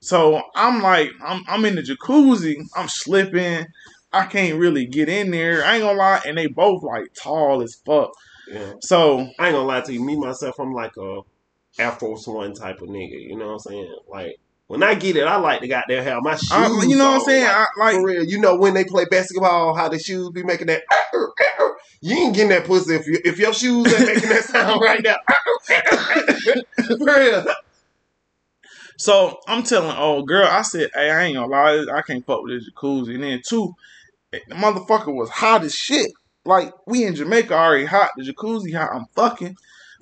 So I'm like, I'm I'm in the jacuzzi. I'm slipping. I can't really get in there. I ain't gonna lie, and they both like tall as fuck. Yeah. So I ain't gonna lie to you. Me myself, I'm like a Air Force One type of nigga. You know what I'm saying? Like when I get it, I like to goddamn have my shoes. I, you know what I'm saying? like, I, like for real. You know when they play basketball, how the shoes be making that. You ain't getting that pussy if you, if your shoes ain't making that sound right now. for real. So I'm telling old girl, I said, hey, I ain't gonna lie, I can't fuck with this jacuzzi. And then two, the motherfucker was hot as shit. Like we in Jamaica already hot, the jacuzzi hot. I'm fucking.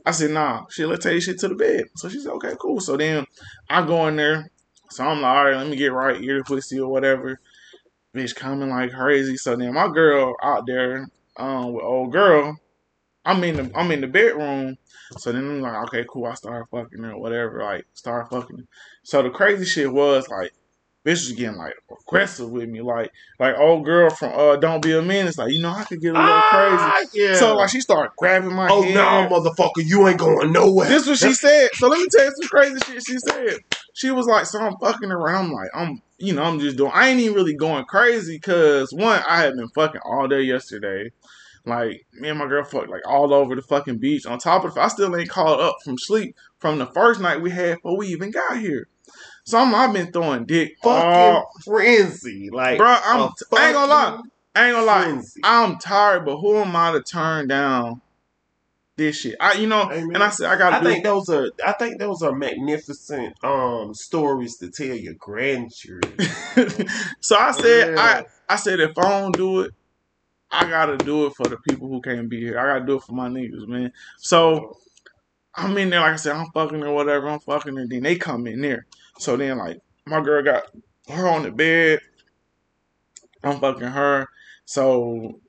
I said, nah, shit, let's take shit to the bed. So she said, okay, cool. So then I go in there. So I'm like, all right, let me get right here, pussy or whatever. Bitch coming like crazy. So then my girl out there, um, with old girl, I'm in the I'm in the bedroom. So then I'm like, okay, cool. I start fucking her, whatever. Like, start fucking. So the crazy shit was like, bitch was getting like aggressive with me, like, like old girl from uh Don't Be a Menace. Like, you know, I could get a little crazy. Ah, yeah. So like, she started grabbing my oh no, motherfucker, you ain't going nowhere. This is what she said. So let me tell you some crazy shit she said. She was like, so I'm fucking around. I'm like, I'm, you know, I'm just doing. I ain't even really going crazy because one, I had been fucking all day yesterday. Like me and my girl fucked like all over the fucking beach. On top of, it, I still ain't called up from sleep from the first night we had before we even got here. So I'm, I've been throwing dick. fucking frenzy. Like, bro, I'm, I ain't gonna lie. I ain't gonna lie. frenzy. I'm tired, but who am I to turn down this shit? I, you know, man. and I said I gotta I do. think those are I think those are magnificent um stories to tell your grandchildren. so I said, Yeah. I, I said if I don't do it, I gotta do it for the people who can't be here. I gotta do it for my niggas, man. So I'm in there, like I said, I'm fucking or whatever. I'm fucking, and then they come in there. So then, like, my girl got her on the bed. I'm fucking her. So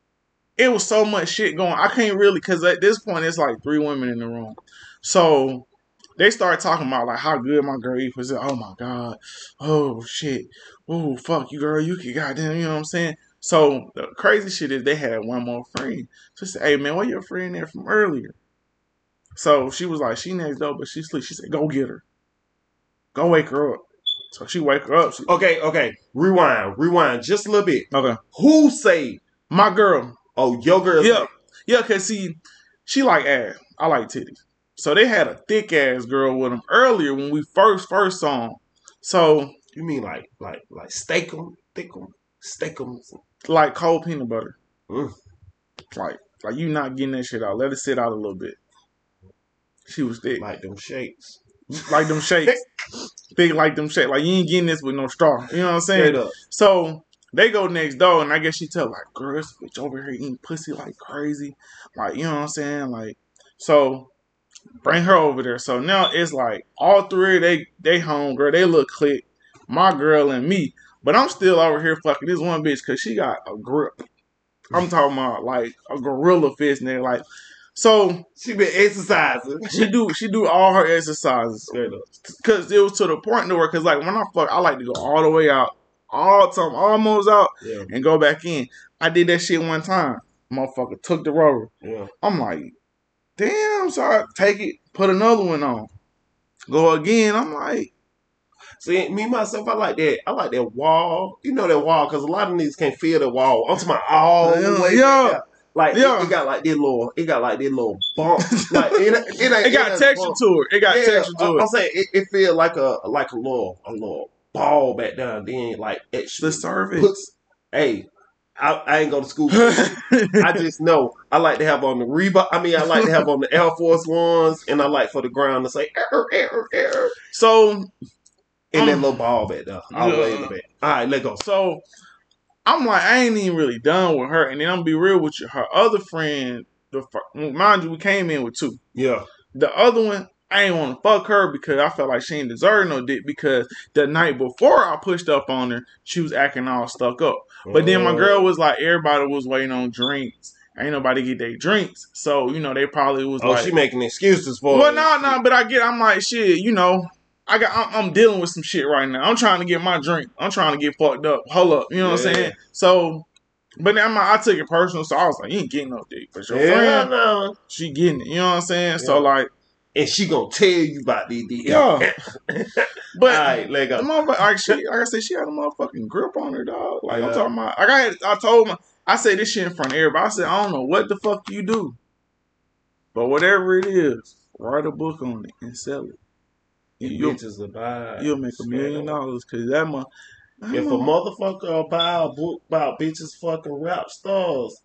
it was so much shit going. I can't really, cause at this point it's like three women in the room. So they start talking about like how good my girl. Was oh my god, oh shit, oh fuck you girl, you can goddamn, you know what I'm saying. So the crazy shit is they had one more friend. She said, hey man, where your friend there from earlier? So she was like, she next door, but she sleep. She said, go get her. Go wake her up. So she wake her up. She, Okay, okay. Rewind, rewind just a little bit. okay. Who say My girl. oh your girl Yeah. Yeah, cause see, she like ass. I like titties. So they had a thick ass girl with them earlier when we first first saw 'em. So you mean like like like steak 'em, thick 'em, steak 'em. like cold peanut butter. Mm. Like like you not getting that shit out. Let it sit out a little bit. She was thick. like them shakes. Like them shakes. thick like them shakes. Like you ain't getting this with no straw. You know what I'm saying? So they go next door, and I guess she tell like, "Girl, this bitch over here eating pussy like crazy." Like you know what I'm saying? Like so, bring her over there. So now it's like all three they they home, girl. They look click, my girl and me. But I'm still over here fucking this one bitch because she got a grip. I'm talking about like a gorilla fist, nigga. Like so She been exercising. she do she do all her exercises because it was to the point to where because like when I fuck I like to go all the way out, all time, almost out Yeah, and go back in. I did that shit one time. Motherfucker took the rubber. yeah. I'm like, damn, so I take it, put another one on. Go again. I'm like, See, me myself, I like that. I like that wall. You know that wall because a lot of niggas can't feel the wall. I'm talking about all the way. yeah. Like Yeah. it, it got like this little, it got like this little bump. like it, it, ain't, it got texture bump. to it. It got Yeah, texture I- it. I'm saying it, it feel like a like a little a little ball back down. Then like extra The puts. Hey, I, I ain't go to school. I just know I like to have on the Reebok. I mean, I like to have on the Air Force ones, and I like for the ground to say so and that Um, little ball back there, all the way in the back. All right, let go. So I'm like, I ain't even really done with her. And then I'm gonna be real with you. Her other friend, the mind you, we came in with two. Yeah, The other one, I ain't want to fuck her because I felt like she ain't deserve no dick because the night before I pushed up on her, she was acting all stuck up. But then my Uh, girl was like, everybody was waiting on drinks. Ain't nobody get their drinks. So, you know, they probably was Oh, like, she making excuses for. well, no, no, but I get. I'm like, shit. You know, I got. I'm, I'm dealing with some shit right now. I'm trying to get my drink. I'm trying to get fucked up. Hold up. You know what I'm saying? So, but then I'm, I took it personal. So I was like, you ain't getting no dick, but your Yeah, friend, no. she getting it. You know what I'm saying? So like, And she gonna tell you about these- Yeah. But. right, let The go. motherfucker, like, she, like I said, she had a motherfucking grip on her, dog. Like I'm talking about, like I had, I told my, I said this shit in front of everybody. I said, I don't know what the fuck you do, but whatever it is, write a book on it and sell it. You You'll, bitches will buy. you'll make a million dollars because that mo- If a motherfucker buy a book about bitches fucking rap stars,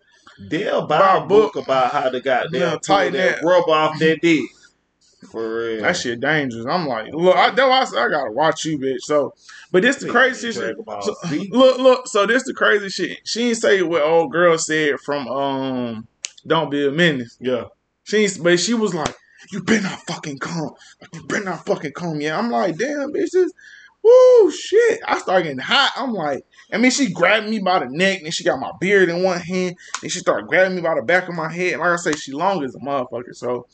they'll buy, Buy a book, book. about how to goddamn Yeah, tighten that rub off their dick. For real. that shit dangerous. I'm like, look, I, that's why I I gotta watch you, bitch. So, but this the crazy shit. So, look, look. So this the crazy shit. She ain't say what old girl said from um, "Don't Be a Menace." Yeah. She, ain't, but she was like, "You better not fucking come. Like, you better not fucking come." Yeah, I'm like, damn, bitch, this, woo, shit. I start getting hot. I'm like, I mean, she grabbed me by the neck, and she got my beard in one hand, and she started grabbing me by the back of my head. And like I say, she long as a motherfucker, so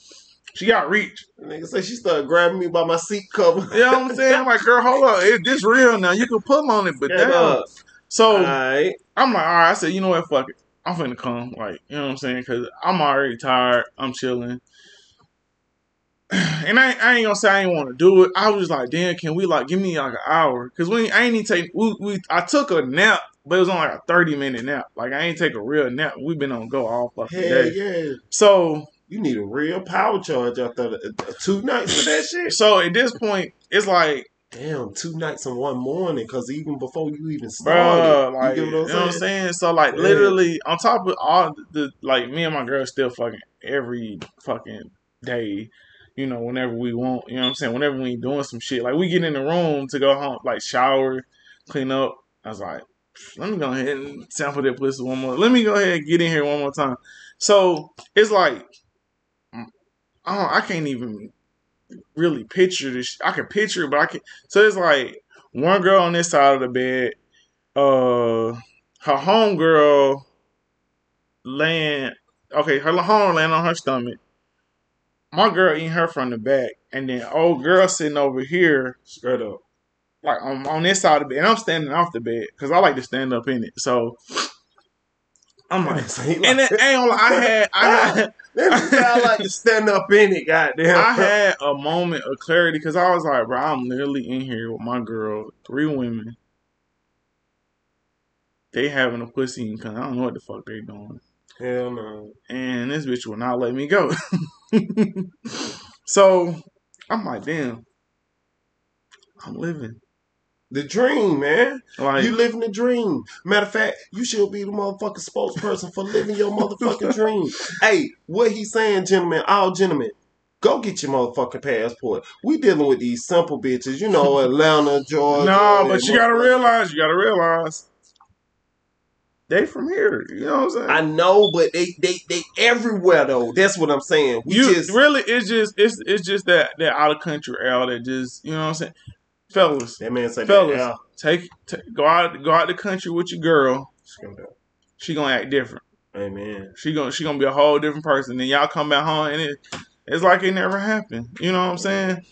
she got reach. Nigga say she started grabbing me by my seat cover. You know what I'm saying? I'm like, girl, hold up, it, this real now. You can pull on it, but Yeah, damn. dog. So Alright. I'm like, all right. I said, you know what? Fuck it. I'm finna come. Like, you know what I'm saying? Because I'm already tired. I'm chilling. And I, I ain't gonna say I ain't want to do it. I was just like, damn, can we like give me like an hour? Because we I ain't even take. We, we I took a nap, but it was only like a 30 minute nap. Like I ain't take a real nap. We've been on go all fucking Hell day. yeah. So You need a real power charge after the, uh, two nights for that shit. so at this point, it's like damn, two nights and one morning, because even before you even started, Bruh, like you you, get what I'm know what I'm saying? saying? So like Yeah. literally on top of all the like me and my girl still fucking every fucking day. You know, whenever we want, you know what I'm saying? Whenever we ain't doing some shit. Like we get in the room to go home, like shower, clean up. I was like, let me go ahead and sample that pussy one more. Let me go ahead and get in here one more time. So it's like I don't, I can't even really picture this. I can picture it, but I can. So it's like one girl on this side of the bed, uh, her homegirl laying. Okay, her home laying on her stomach. My girl eating her from the back, and then old girl sitting over here, Straight up. like on, on this side of the bed. And I'm standing off the bed because I like to stand up in it. So I'm like, and it ain't gonna I had, I had. Sound like to stand up in it, goddamn. I had a moment of clarity because I was like, bro, I'm literally in here with my girl, three women. They having a pussy and I don't know what the fuck they doing. Hell no. And this bitch will not let me go. so I'm like, damn. I'm living. The dream, man. Like you living the dream. Matter of fact, you should be the motherfucking spokesperson for living your motherfucking dream. Hey, what he saying, gentlemen, all gentlemen, go get your motherfucking passport. We dealing with these simple bitches, you know, Atlanta, Georgia. No, but you gotta realize, you gotta realize. They from here. You know what I'm saying? I know, but they they they everywhere though. That's what I'm saying. We you just really it's just it's it's just that that out of country L that just you know what I'm saying, fellas. that man said Fellas. that. Take, ta go out go out the country with your girl. Yeah. She gonna act different. Amen. She gonna she gonna be a whole different person. Then y'all come back home and it it's like it never happened. You know what I'm saying?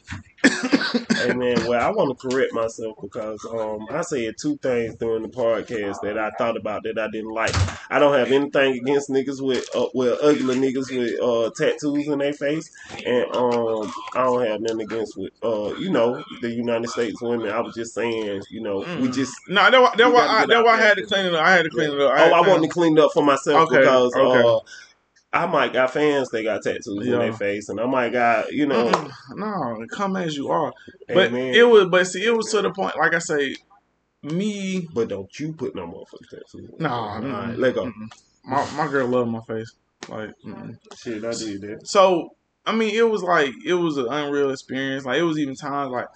Amen. Well, I want to correct myself because um, I said two things during the podcast that I thought about that I didn't like. I don't have anything against niggas with uh, well ugly niggas with uh, tattoos in their face, and um, I don't have nothing against with uh, you know the United States women. I was just saying, you know, we Mm. just. No, that why that why I, that why I had to clean it up. I had to clean it up. Oh, I wanted to clean it up for myself Okay, because okay. uh, I might got fans they got tattoos in Yeah. their face, and I might got you know. No, come as you are. But amen. it was but see it was to the point. Like I say, me. But don't you put no motherfucking tattoos. Nah, mm-mm, right, let go. mm-mm. My my girl love my face. Like. Mm-mm. Shit, I did that. So I mean, it was like it was an unreal experience. Like it was even times like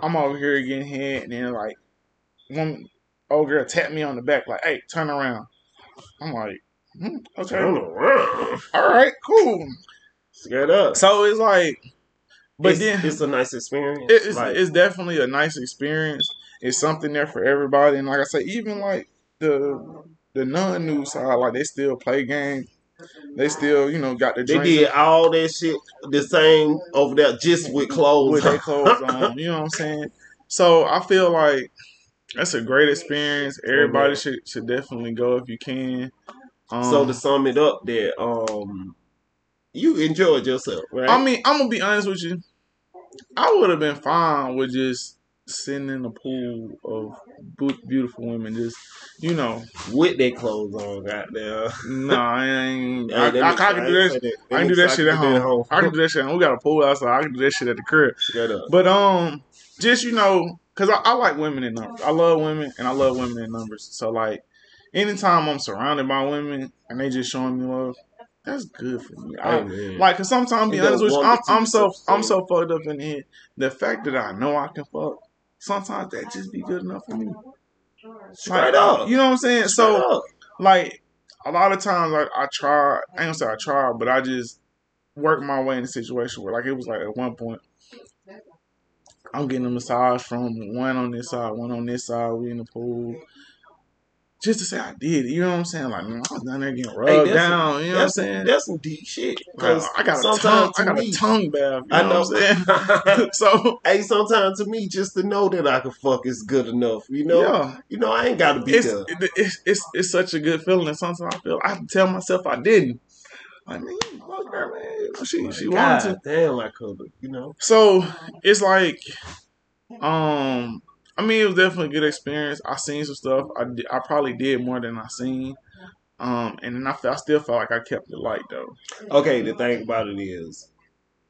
I'm over here getting hit, and then like one old girl tapped me on the back, like, "Hey, turn around." I'm like, Mm, "Okay, all right, cool." Straight up. So it's like, but it's, then it's a nice experience. it's like, it's definitely a nice experience. It's something there for everybody, and like I say, even like the the non new side, like they still play games. They still, you know, got the they did all that shit the same over there, just with clothes. with their clothes on. You know what I'm saying? So I feel like that's a great experience. Everybody man. should should definitely go if you can. Um, so to sum it up, that um, you enjoyed yourself, right? I mean, I'm gonna be honest with you. I would have been fine with just sitting in a pool of beautiful women, just you know. with their clothes on, goddamn. Nah, I ain't. Hey, I, I, I, can do that. say I can do that shit at do home. I can do that shit. at home. We got a pool outside. I can do that shit at the crib. But um, just you know, cause I, I like women in numbers. I love women, and I love women in numbers. So like, anytime I'm surrounded by women and they just showing me love, that's good for me. I, oh, Hey, like, cause sometimes be honest with you, I'm, I'm so I'm so- fucked up in head. The fact that I know I can fuck, sometimes that just be good enough for me. Straight Like, up. you know what I'm saying? Straight So up. like a lot of times like I try I ain't gonna say I try, but I just work my way in a situation where like it was like at one point I'm getting a massage from one on this side, one on this side, we in the pool. Just to say I did it, you know what I'm saying? Like man, I was down there getting rubbed Hey, down, you know what I'm saying? that's some deep shit. Because I got a tongue, I got me, a tongue bath. You I know, know. what I'm saying? so hey, sometimes to me, just to know that I can fuck is good enough. You know, yeah, you know, I ain't got to be it's, there. it- it's it's it's such a good feeling. And sometimes I feel I have to tell myself I didn't. Like man, fuck her, man. Know, She she wanted to. God damn, I could, you know. So it's like, um, I mean, it was definitely a good experience. I seen some stuff. I, I probably did more than I seen. Um, and then I, felt, I still felt like I kept it light though. Okay, the thing about it is,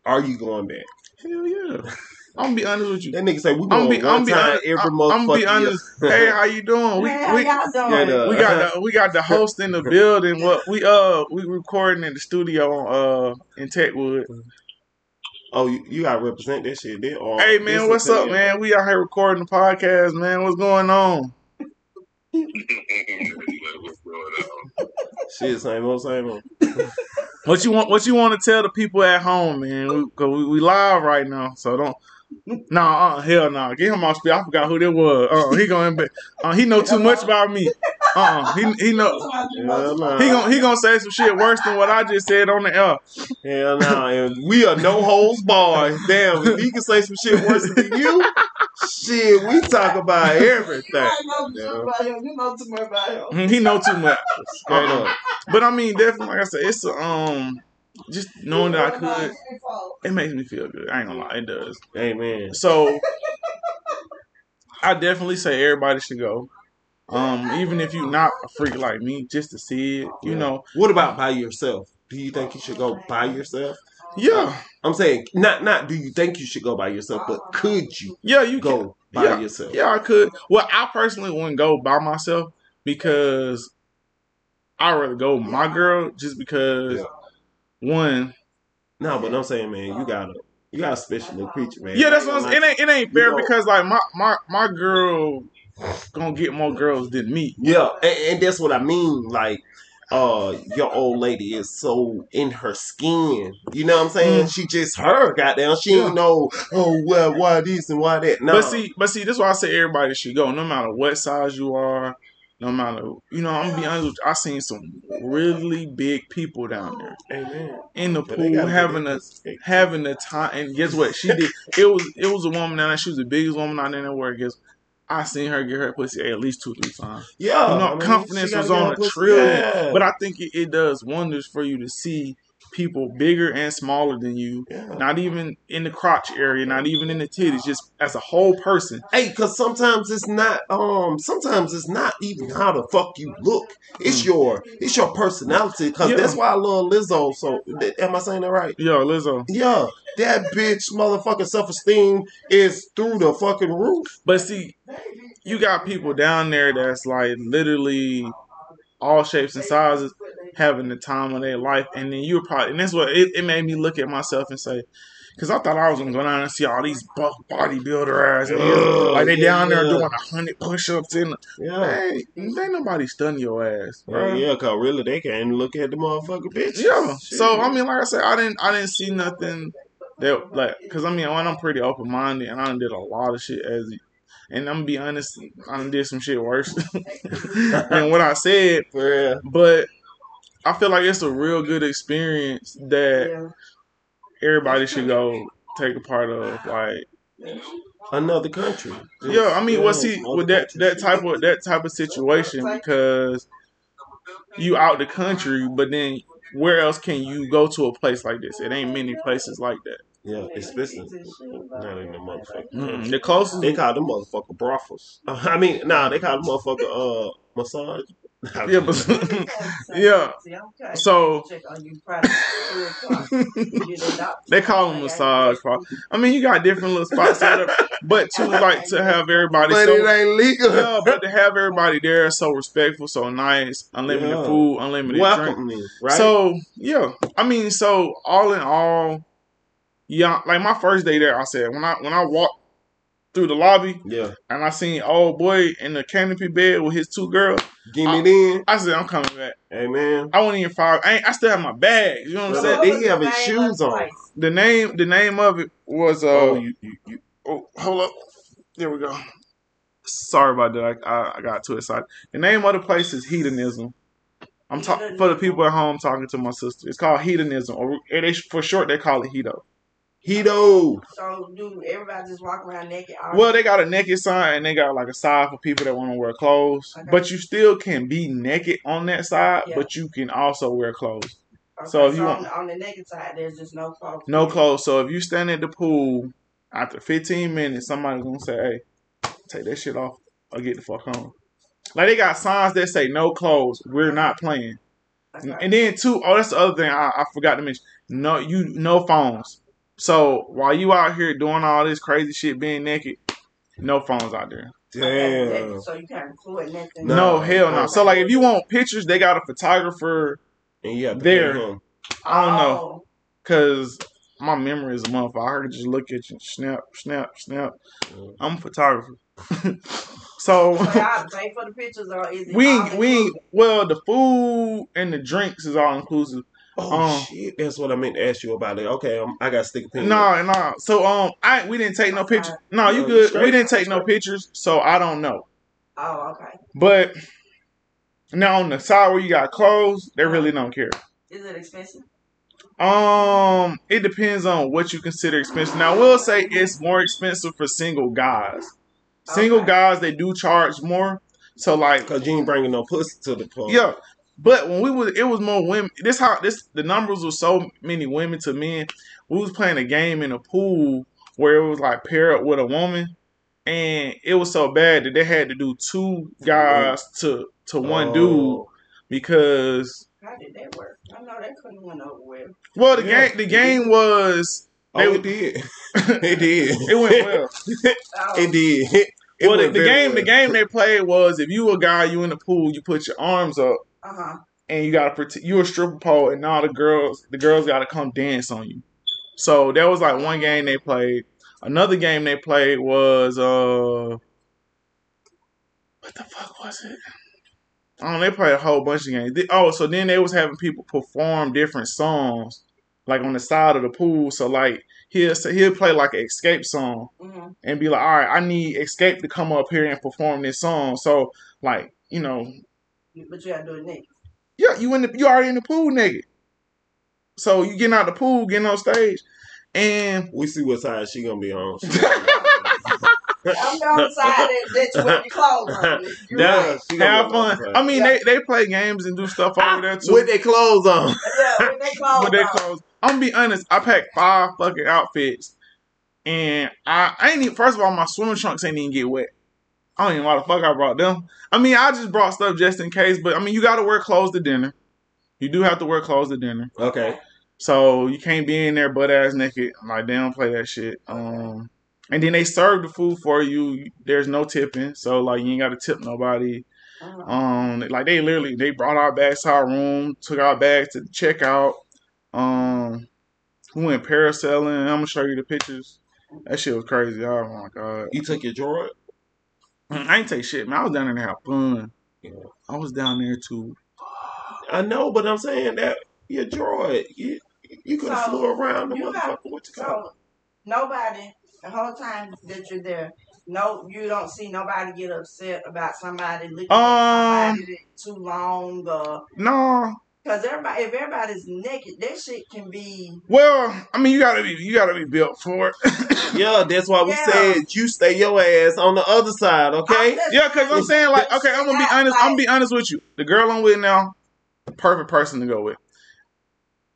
are you going back? Hell yeah. I'm gonna be honest with you. That nigga say we I'm going be, one I'm be time honest. every I'm, motherfucker. I'm be honest. hey, how you doing? We Man, how we y'all doing? Yeah, we got the we got the host in the building. What we uh we recording in the studio uh in Techwood. Oh, you, you gotta represent that shit. There. Or Hey man, what's up, man? We out here recording the podcast, man. What's going on? What's going on? Shit, same old, same old. What you want? What you want to tell the people at home, man? We, Cause we, we live right now, so don't. Nah, uh, hell no. Nah. Get him off speed. I forgot who that was. Uh, he going. Uh, he know too much about me. Uh, he he know. Hell nah. He gonna he gonna say some shit worse than what I just said on the air. Hell nah. And we are no holds barred. Damn, if he can say some shit worse than you, shit, we talk about everything. You know too much about him. Mhm, He know too much. Straight Uh-uh. up. But I mean, definitely, like I said, it's a, um, just knowing that I could, it makes me feel good. I ain't gonna lie, it does. Amen. So I definitely say everybody should go. Um, even if you're not a freak like me, just to see it, you Yeah. know. What about by yourself? Do you think you should go by yourself? Yeah, I'm saying not not do you think you should go by yourself, but could you yeah, you can. go by yeah. yourself? Yeah, I could. Well, I personally wouldn't go by myself because I'd rather go with my girl just because one, No, but I'm saying, man, you gotta you got a special little creature, man. yeah, that's what I'm saying. It ain't, it ain't fair You know- because like my, my my girl gonna get more girls than me. Yeah, and, and that's what I mean. Like, uh, your old lady is so in her skin. You know what I'm saying? She just her, goddamn. She Mm. Yeah. ain't know, oh, well, why this and why that. No, But see, but see, this is why I say everybody should go, no matter what size you are, no matter you know. I'm gonna be honest with you. I seen some really big people down there Amen. in the But pool having a having the time. And guess what? She did. It was it was a woman down there. She was the biggest woman down there. Where guess I seen her get her pussy at least two three times. Yeah, You know, I mean, confidence was on a trillion. Yeah. But I think it, it does wonders for you to see people bigger and smaller than you. yeah. Not even in the crotch area, not even in the titties, just as a whole person. Hey, cause sometimes it's not um sometimes it's not even how the fuck you look. It's Mm. your it's your personality. Cause Yeah. that's why I love Lizzo. So am I saying that right? Yo, Lizzo. Yeah. That bitch motherfucking self esteem is through the fucking roof. But see, you got people down there that's like literally all shapes and sizes having the time of their life, and then you're probably, and that's what it, it made me look at myself and say, because I thought I was gonna go down and see all these buff bodybuilder ass, Ugh, like they yeah, down there yeah. doing a hundred push-ups in. Yeah. Hey, ain't nobody stunning your ass, Yeah, bro. yeah, cause really they can't look at the motherfucking bitch. Yeah. So I mean, like I said, I didn't I didn't see nothing that like because I mean when I'm pretty open minded and I done did a lot of shit as and I'm gonna be honest, I did some shit worse than what I said, for real. but I feel like it's a real good experience that Yeah. everybody should go take a part of. Like, Another country. yeah, I mean, well, Yeah, see, other with that that type of that type of situation because you out the country, but then where else can you go to a place like this? It ain't many places like that. Yeah, especially not in the motherfucking Mm-mm. country. The closest They call them motherfucker brothels. I mean, nah, they call them motherfucker uh massage. Yeah, but yeah. So- They call them massage parlors. I mean, you got different little spots set up, but to like to have everybody but so it ain't legal. yeah, but to have everybody there so respectful, so nice, unlimited Yeah. food, unlimited drink. Welcoming, right? So yeah, I mean, so all in all, yeah, like my first day there, I said when I when I walked through the lobby yeah, and I seen old boy in the canopy bed with his two girls, give me then. I said I'm coming back. Hey man, I wasn't even five. I, ain't, I still have my bag. You know what I'm Brother, saying? they having shoes on. The name the name of it was uh oh, you, you, you, oh hold up. There we go. Sorry about that. I, I, I got too excited. The name of the place is Hedonism. I'm talking for the people at home talking to my sister. It's called Hedonism, or they, for short they call it Hedo. Hedo. So dude, everybody just walk around naked? Well, they got a naked sign and they got like a side for people that want to wear clothes. Okay. But you still can be naked on that side, Yeah. but you can also wear clothes. Okay, so if you on, want- the- on the naked side, there's just no clothes. No clothes. So if you stand at the pool after 15 minutes, somebody's gonna say, "Hey, take that shit off or get the fuck home." Like they got signs that say "No clothes. We're not playing." Okay. And then too, oh, that's the other thing I, I forgot to mention. No, you no phones. So while you out here doing all this crazy shit, being naked, no phones out there. Damn. So you can't record nothing. No, No, hell no. no. So like, if you want pictures, they got a photographer. And you have to There. I don't know, Oh, cause my memory is a motherfucker. I could just look at you, snap, snap, snap. I'm a photographer. so So pay for the pictures or is it we all ain't, we ain't, well, the food and the drinks is all inclusive. Oh Um, shit, that's what I meant to ask you about it. Okay, um, I got stick a pin. No, no. So um, I we didn't take no Okay. pictures. No, you No, good. straight, We didn't take no pictures, so I don't know. Oh, okay. But now on the side where you got clothes, they really don't care. Is it expensive? Um, it depends on what you consider expensive. Now, I will say it's more expensive for single guys. Single Okay. guys, they do charge more. So like, Cause you ain't bringing no pussy to the club. yeah. But when we was, it was more women. This how this the numbers were so many women to men. We was playing a game in a pool where it was like pair up with a woman, and it was so bad that they had to do two guys to to one oh. dude Oh. because How did that work? I know that couldn't went over well. well the Yeah. game the game was Oh, They- it did. it did. it went well. Oh, it did. It well, the, went the game the game they played was if you a guy you in the pool you put your arms up Uh huh. and you gotta protect you a stripper pole and all the girls the girls gotta come dance on you. So that was like one game they played. Another game they played was uh what the fuck was it? Oh, they played a whole bunch of games. They- Oh, so then they was having people perform different songs, like on the side of the pool. So like he'll say, he'll play like an escape song hmm and be like, all right, I need Escape to come up here and perform this song. So like you know But you gotta do it naked. yeah, you in the you already in the pool naked. So you getting out the pool, getting on stage, and We see what side she gonna be on. I'm on the side that, that you wear your clothes on. You're right. she gonna have be on fun. the side. I mean, Yeah. they, they play games and do stuff over there too. With their clothes on. Yeah, with their clothes With their clothes. I'm gonna be honest. I packed five fucking outfits, and I, I ain't even. First of all, my swimming trunks ain't even get wet. I don't even know why the fuck I brought them. I mean, I just brought stuff just in case. But I mean, you got to wear clothes to dinner. You do have to wear clothes to dinner. Okay. So you can't be in there butt ass naked. Like they don't play that shit. Um, and then they serve the food for you. There's no tipping, so like you ain't got to tip nobody. Uh-huh. Um, like they literally they brought our bags to our room, took our bags to the checkout. Um, we went parasailing. I'm gonna show you the pictures. That shit was crazy. Oh my god. You took your droid? I ain't take shit, man. I was down there to have fun. Yeah. I was down there to I know, but I'm saying that your droid. You you could have So, flew around the motherfucker. got- What you call it? So nobody, the whole time that you're there, no, you don't see nobody get upset about somebody looking Um, at somebody too long, or no. Because everybody, if everybody's naked, that shit can be. Well, I mean, you gotta be you gotta be built for it. Yeah, that's why we Yeah. said you stay your ass on the other side, okay? Yeah, because I'm saying like, okay, I'm gonna be honest. I'm gonna be honest with you. The girl I'm with now, the perfect person to go with.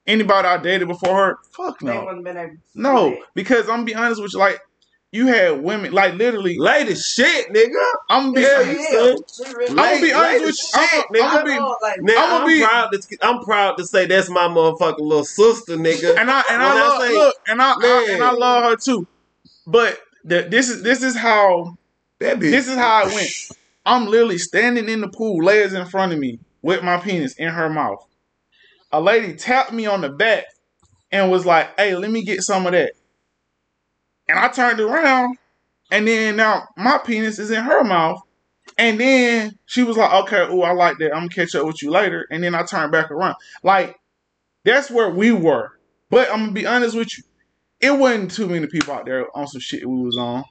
Anybody I dated before her, fuck no, wouldn't been able to no. Because I'm gonna be honest with you. Like, you had women, like literally. Lady shit, nigga. I'm gonna be. Yeah, She you is. son. She really I'm gonna be honest with you. I'm shit, gonna- I'm nigga. gonna be- like, Now, I'ma I'm be- proud to I'm proud to say that's my motherfucking little sister, nigga. and I and When I I love say- look and I, I and I love her too. But the, this is this is how that bitch. this is how it went. I'm literally standing in the pool, layers in front of me, with my penis in her mouth. A lady tapped me on the back and was like, "Hey, let me get some of that." And I turned around, and then now my penis is in her mouth. And then she was like, "Okay, oh, I like that. I'm gonna catch up with you later." And then I turned back around. Like that's where we were. But I'm gonna be honest with you, it wasn't too many people out there on some shit we was on.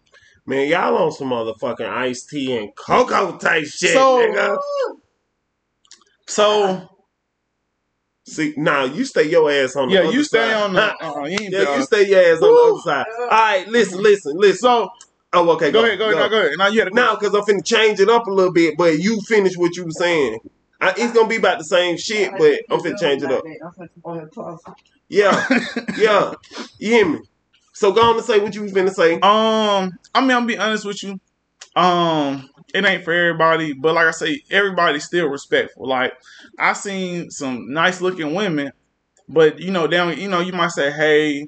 Man, y'all on some motherfucking Ice-T and Coco type shit, So- nigga. So See, now you stay your ass on the other side. yeah, you stay side. on the. Uh, yeah, you stay your ass on the other side. All right, listen, listen, listen. So Oh, okay, go, ahead, go ahead, go ahead. Now you had Now, because I'm finna change it up a little bit, but you finish what you were saying. I, it's gonna be about the same shit, but I'm finna change it up. I'm finna go ahead and close. Yeah, yeah. You hear me? So go on and say what you was finna say. Um, I mean, I'm be honest with you. Um, it ain't for everybody, but like I say, everybody's still respectful. Like I seen some nice looking women, but you know, down, you know, you might say, hey,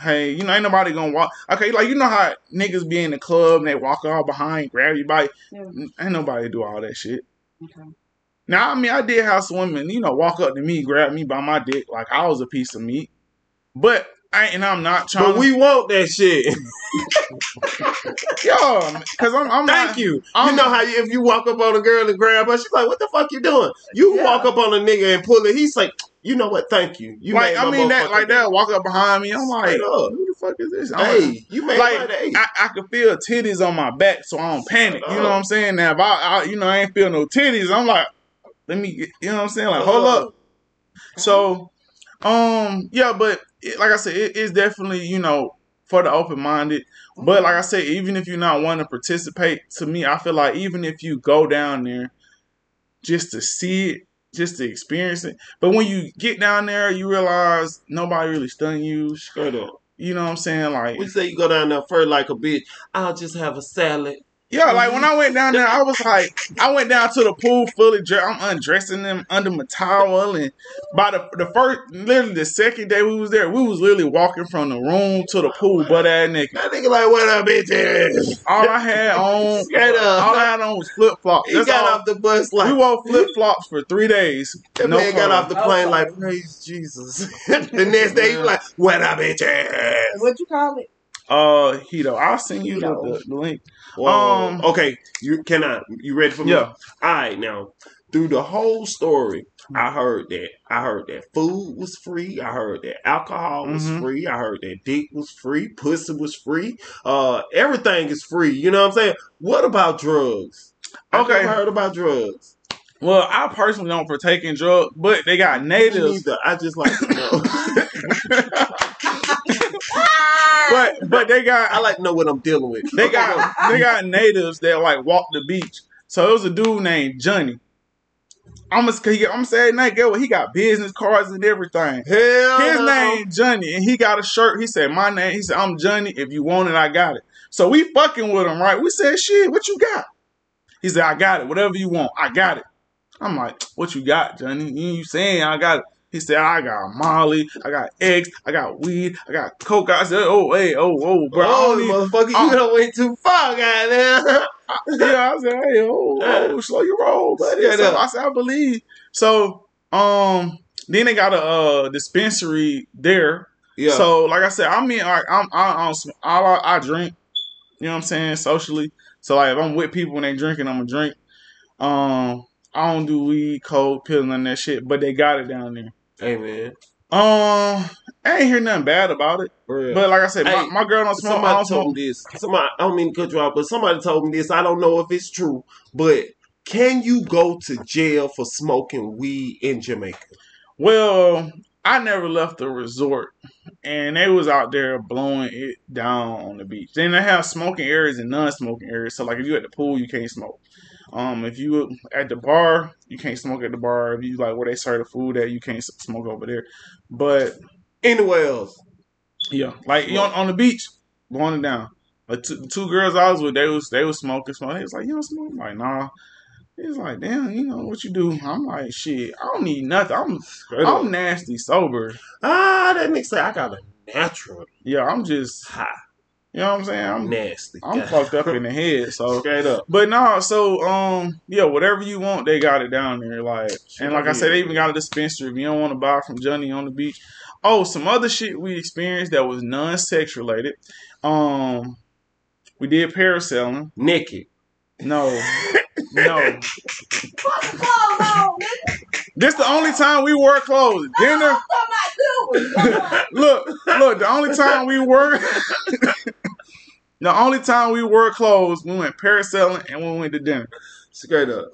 hey, you know, ain't nobody gonna walk. Okay, like you know how niggas be in the club and they walk all behind, grab your body. Yeah. Ain't nobody do all that shit. Okay. Now, I mean, I did have some women, you know, walk up to me, grab me by my dick like I was a piece of meat. But I and I'm not trying. But we want that shit. yo, because I'm, I'm Thank not, you. I'm- you know how you, if you walk up on a girl and grab her, she's like, "What the fuck you doing?" You Yeah. walk up on a nigga and pull it. He's like, "You know what? Thank you." You like I mean that like that walk up behind me. I'm like, up. who the fuck is this? I'm Hey, you made like my day. I, I can feel titties on my back, so I don't panic. You know what I'm saying? Now, if I, I you know, I ain't feel no titties, I'm like, let me, get, you know what I'm saying? Like, hold up. So, um, yeah, but it, like I said, it is definitely you know for the open minded. But like I said, even if you're not wanting to participate, to me, I feel like even if you go down there just to see it, just to experience it, but when you get down there, you realize nobody really studying you. Straight up. You know what I'm saying? Like, We say you go down there first like a bitch. I'll just have a salad. Yeah, like when I went down there, I was like, I went down to the pool fully dressed. I'm undressing them under my towel, and by the the first, literally the second day we was there, we was literally walking from the room to the pool, butt ass naked. That nigga like, "What up, bitches?" All I had on, Straight up. all I had on was flip flops. He got off the bus like we wore flip flops for three days. That no man got off the plane like, praise Jesus. the next day, he was like, what up, bitches? What you call it? Uh, Hedo, I'll send you the, the, the link. Whoa. Um, okay, you can I? You ready for me? Yeah. All right, now through the whole story, I heard that I heard that food was free. I heard that alcohol was Mhm. free. I heard that dick was free. Pussy was free. Uh, everything is free. You know what I'm saying? What about drugs? I Okay. never heard about drugs. Well, I personally don't partake in drugs, but they got natives. I just like to know. but but they got I like to know what I'm dealing with. They got they got natives that like walk the beach. So it was a dude named Johnny. I'm gonna I'm saying night get what he got business cards and everything. Hell His no. name Johnny, and he got a shirt. He said, "My name." He said, "I'm Johnny. If you want it, I got it." So we fucking with him, right? We said, "Shit, what you got?" He said, "I got it. Whatever you want, I got it." I'm like, "What you got, Johnny? You saying I got it?" He said, "I got Molly, I got eggs, I got weed, I got coke." I said, "Oh, hey, oh, oh, bro, I oh, don't need- motherfucker, you I- done went too far, goddamn. yeah, I said, hey, oh, oh, slow your roll, buddy. Straight So. I said, I believe. So, um, then they got a uh, dispensary there. Yeah. So, like I said, I mean, like, I'm, I, I, I, I drink. You know what I'm saying? Socially. So, like, if I'm with people and they drinking, I'm gonna drink. Um, I don't do weed, coke, pills, none of that shit. But they got it down there. Hey man. Um, I ain't hear nothing bad about it. But like I said, my, Hey, my girl don't smoke. Somebody don't told smoke. me this. Somebody, I don't mean to cut you off, but somebody told me this. I don't know if it's true, but can you go to jail for smoking weed in Jamaica? Well, I never left the resort, and they was out there blowing it down on the beach. Then they have smoking areas and non-smoking areas. So, like if you at the pool, you can't smoke. Um, if you at the bar, you can't smoke at the bar. If you like where they serve the food at, you can't smoke over there. But Anywhere else? yeah, like you on, on the beach, blowing it down. But two, two girls I was with, they was they was smoking, smoking. They was like, you don't smoke? I'm like, nah. He's like, damn, you know what you do? I'm like, shit, I don't need nothing. I'm I'm nasty sober. ah, that makes say I got a natural Yeah, I'm just high, You know what I'm saying? I'm nasty. I'm God. fucked up in the head. So, Straight up. but no, so um, yeah, whatever you want, they got it down there. Like, and like I said, they even got a dispensary. If you don't want to buy from Johnny on the beach. Oh, some other shit we experienced that was non-sex related. Um, we did parasailing. Naked. No, no. Fuck the clothes. This the only time we wore clothes. Dinner. Look, look. The only time we were, the only time we were closed, we went parasailing and we went to dinner. Straight up.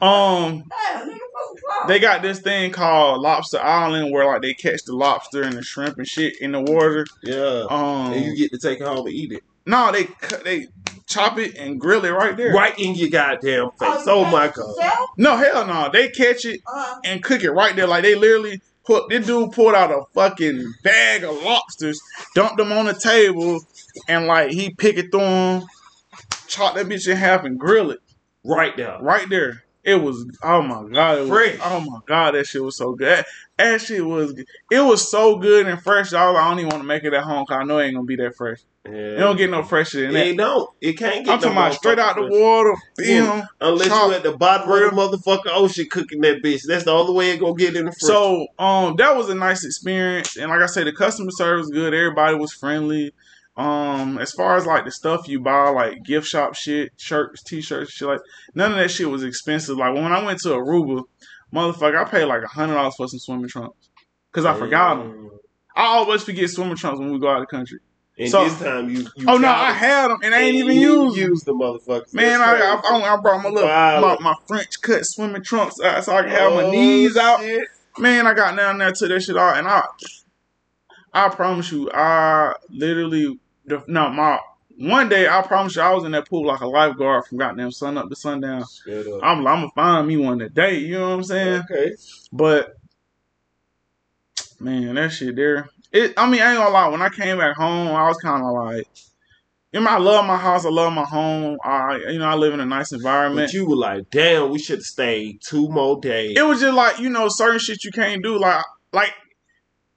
Um, Damn, nigga, fuck the clothes. they got this thing called Lobster Island where like they catch the lobster and the shrimp and shit in the water. Yeah. Um, and you get to take it home and eat it. no, they cut- they chop it and grill it right there. Right in your goddamn face. you Oh my god. yourself? No, hell no. They catch it Uh, and cook it right there. Like they literally put this dude pulled out a fucking bag of lobsters, dumped them on the table, and like he pick it through them, chop that bitch in half and grill it Right there. right there. It was oh my god, it was, oh my god, that shit was so good. That, that shit was it was so good and fresh. Y'all, I don't even want to make it at home because I know it ain't gonna be that fresh. Yeah. It don't get no fresher than that. It don't. It can't get I'm talking about straight out the water, film. Unless chop, you at the bottom of the motherfucking ocean cooking that bitch. That's the only way it gonna get in the fridge. So um that was a nice experience and like I said the customer service was good, everybody was friendly. Um as far as like the stuff you buy, like gift shop shit, shirts, t-shirts, shit like none of that shit was expensive. Like when I went to Aruba, motherfucker, I paid like a hundred dollars for some swimming trunks. Cause I forgot them. I always forget swimming trunks when we go out of the country. And So- this time you, you oh no, I had them and I ain't even used used the motherfuckers. Man, I, I, I, brought my little my, my French cut swimming trunks out so I can have my Oh, knees out. shit. Man, I got down there to that shit all, and I, I promise you, I literally, no, my one day, I promise you, I was in that pool like a lifeguard from goddamn sun up to sundown. Up. I'm, I'm gonna find me one today. You know what I'm saying? Okay. But man, that shit there. It. I mean, I ain't gonna lie. When I came back home, I was kind of like, you know, I love my house. I love my home. I, you know, I live in a nice environment. But you were like, damn, we should have stayed two more days. it was just like you know certain shit you can't do like like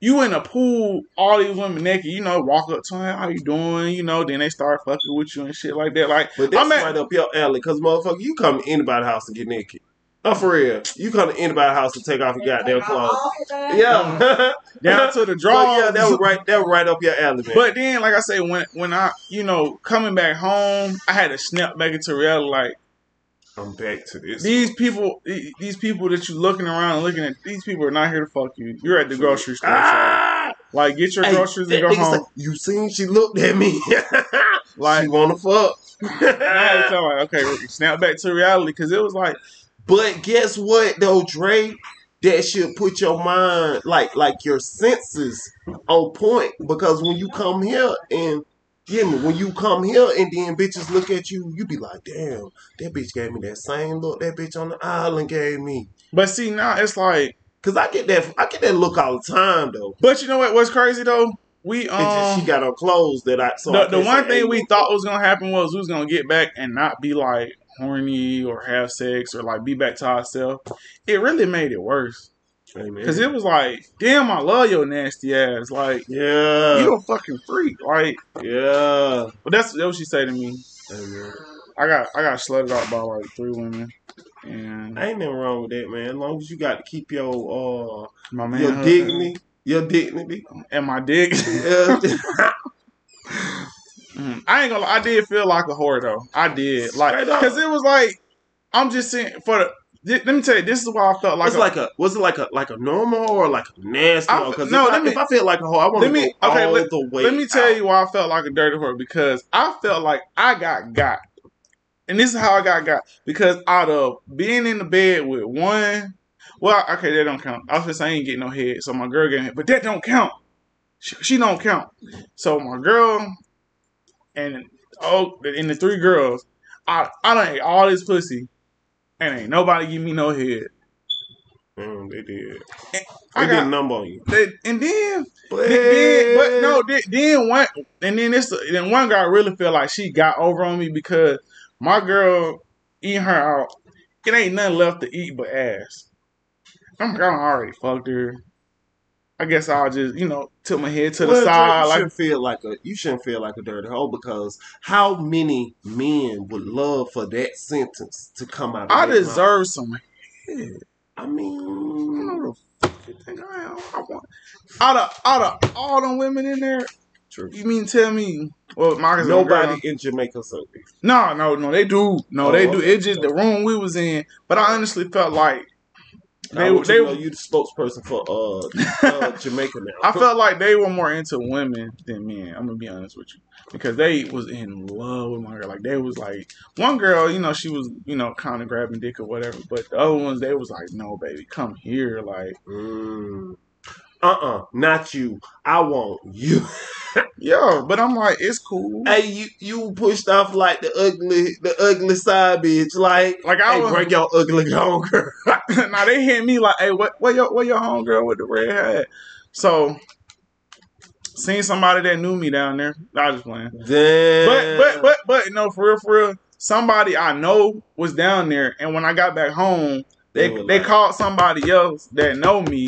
you in a pool all these women naked you know walk up to them how you doing you know then they start fucking with you and shit like that like But that's I'm at- right up your alley, cause motherfucker, you come to anybody's house and get naked. Oh, for real. You come to anybody's house and take off your goddamn clothes. Yeah. down to the So, draw yeah, that was right. That was right up your alley, man. but then like i say when when i you know coming back home i had to snap back into reality like I'm back to this. these people these people that you're looking around and looking at these people are not here to fuck you you're at the grocery store so, Ah! like get your Hey, groceries that and go home said, you seen she looked at me. like she wanna fuck. I had to tell her, like, okay, snap back to reality because it was like, But guess what though, Dre? That should put your mind like like your senses on point because when you come here and yeah, me, when you come here and then bitches look at you, you be like, damn, that bitch gave me that same look that bitch on the island gave me. but see now it's like, Cause I get that I get that look all the time though. but you know what? What's crazy though? We It's just um she got on clothes that I so I the, the one thing we thought was gonna happen was we was gonna get back and not be like horny or have sex or like be back to ourselves. It really made it worse because it was like, damn, I love your nasty ass. Like yeah, you a fucking freak. Like, yeah. but that's that's what she said to me. Man. I got I got slutted out by like three women. And Ain't nothing wrong with that, man. As long as you got to keep your uh my man, your dignity, your dignity. and my dick. Mm, I ain't gonna. I did feel like a whore though. I did like because it was like I'm just saying for the. thi- Let me tell you, this is why I felt like. was a- like a was it like a like a normal or like a nasty I- Because no, if, I- me- if I feel like a hoe, I want to let go okay, all let- the way. Let me tell out. you why I felt like a dirty whore because I felt like I got got, and this is how I got got because out of being in the bed with one, well, okay, that don't count. I was just saying I ain't getting no head, so my girl getting head, but that don't count. She, she don't count. So my girl and oh, and the three girls, I I done ate all this pussy, and ain't nobody give me no head. Mm, they did. I They did a number on you. they, and then But, then, but no, then, then one, and then this, then one guy really felt like she got over on me because my girl eating her out. It ain't nothing left to eat but ass. I'm like, I already fucked her. I guess I'll just, you know, tilt my head to the Well, Dre, side, you like shouldn't feel like a you shouldn't feel like a dirty hoe because how many men would love for that sentence to come out? Of I their mouth? deserve some head. I I mean, don't the fuck you think I am. I want out of out of all the women in there. True. You mean tell me? Well, Marcus, nobody in Jamaica so. No, no, no. They do. No, Oh, they do. okay. It's just the room we was in. But I honestly felt like I they want they. you to know you the spokesperson for uh, uh Jamaica now. I felt like they were more into women than men. I'm gonna be honest with you because they was in love with my girl. Like they was like one girl, you know, she was you know kind of grabbing dick or whatever. But the other ones, they was like, no, baby, come here. Like, Mm. Uh-uh, not you. I want you. yo. But I'm like, it's cool. hey, you you pushed off like the ugly the ugly side bitch. Like, Like I hey, was. break your ugly home girl. now they hit me like, hey, what, what your, what your homegirl with the red hat? So, seen somebody that knew me down there. I was just playing. Damn. But, but, but, but, no, for real, for real. somebody I know was down there, and when I got back home, they They they like- called somebody else that know me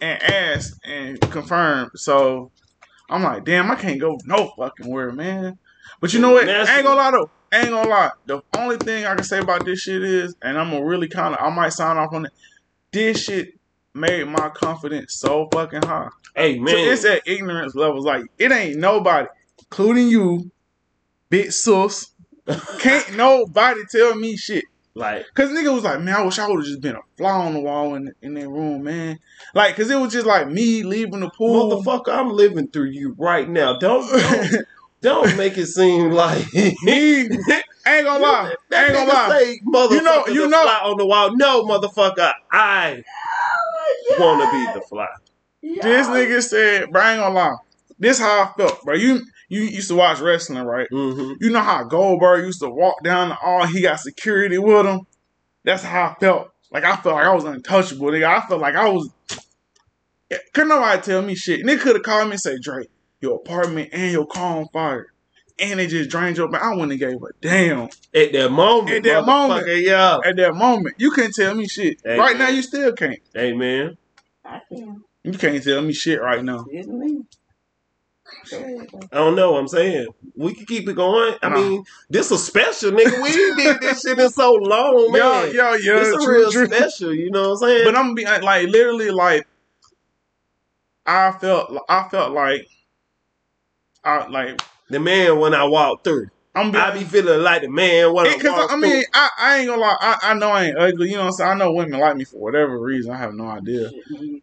and asked and confirmed. So I'm like, damn, I can't go no fucking where, man. But you know what? I ain't gonna lie though. I ain't gonna lie. The only thing I can say about this shit is, and I'm gonna really kind of, I might sign off on it. This shit made my confidence so fucking high. Hey So man, it's at ignorance levels. Like it ain't nobody, including you, bitch sus. Can't nobody tell me shit. Like Cause nigga was like, man, I wish I would have just been a fly on the wall in in that room, man. Like, cause it was just like me leaving the pool. motherfucker, I'm living through you right now. Don't don't, don't make it seem like me, I ain't gonna lie. I That ain't gonna lie. Say, motherfucker, You know- you the know- fly on the wall. No, motherfucker, I oh, want to be the fly. This nigga said, bro, I ain't gonna lie. This how I felt, bro. You you used to watch wrestling, right? Mm-hmm. You know how Goldberg used to walk down the aisle, he got security with him. That's how I felt. Like I felt like I was untouchable, nigga. I felt like I was couldn't nobody tell me shit. And they could have called me and say, Drake, your apartment and your car on fire. And they just drained your bank. I wouldn't have gave a damn. At that moment, At that moment. yeah. At that moment, you couldn't tell me shit. Hey, right now, you still can't. Hey man, I can. You can't tell me shit right now. It's me. Go ahead. I don't know. I'm saying we can keep it going. I Nah. mean, this is special, nigga. We did this shit in so long, man. yo, yo. It's a true, real true. special. You know what I'm saying? But I'm be like literally like I felt I felt like I like the man when I walked through, I'm be, I be feeling like the man when I because walk I mean I, I ain't gonna lie I, I know I ain't ugly you know what I'm saying I know women like me for whatever reason I have no idea mm-hmm.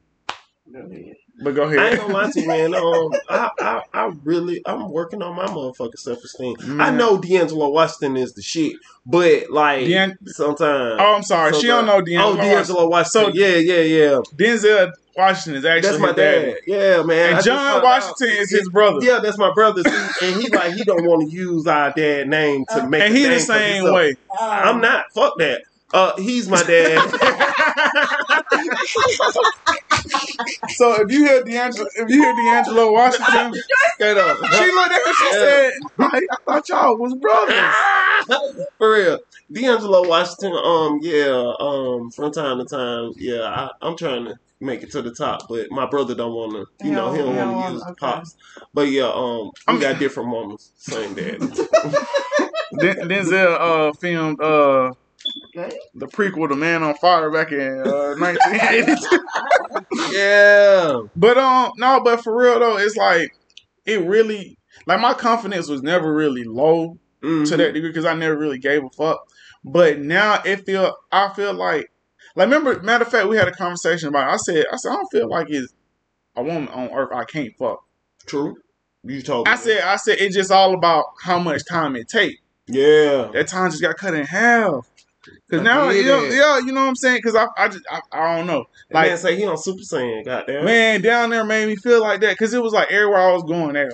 Go ahead. But go ahead. I ain't ahead gonna lie to you, man. Um, I, I, I really, I'm working on my motherfucking self esteem. I know D'Angelo Washington is the shit, but like Dean- sometimes. oh I'm sorry she don't know D'Angelo. Oh, D'Angelo D'Angelo Washington. So- yeah, yeah, yeah. Denzel Washington is actually That's my his daddy. dad. Yeah, man. And just John Washington out. is his brother Yeah, that's my brother. See, and he like he don't want to use our dad name to make. and he name the for same way I'm not. Fuck that. Uh, he's my dad. so if you hear D'Angelo if you hear D'Angelo Washington Straight up. she looked at him she Yeah. said like, I thought y'all was brothers For real. D'Angelo Washington, um, yeah, um, from time to time, yeah, I, I'm trying to make it to the top, but my brother don't want to, you He know, he don't- don't want to use want- pops. But yeah, um, we I got different mamas, same dad. Den- Denzel uh filmed uh Good. the prequel to Man on Fire back in uh, 1982. yeah, but um, no, but for real though, it's like it really like my confidence was never really low Mhm. to that degree because I never really gave a fuck. But now it feel I feel like like remember matter of fact we had a conversation about it. I said I said I don't feel like it's a woman on earth I can't fuck. True. You told me. I said I said it's just all about how much time it take. yeah. That time just got cut in half. Cause I now, you know, yeah, you know what I'm saying? Cause I, I just, I, I don't know. Like, Like, man say he on Super Saiyan, goddamn. man, down there made me feel like that. Cause it was like everywhere I was going there.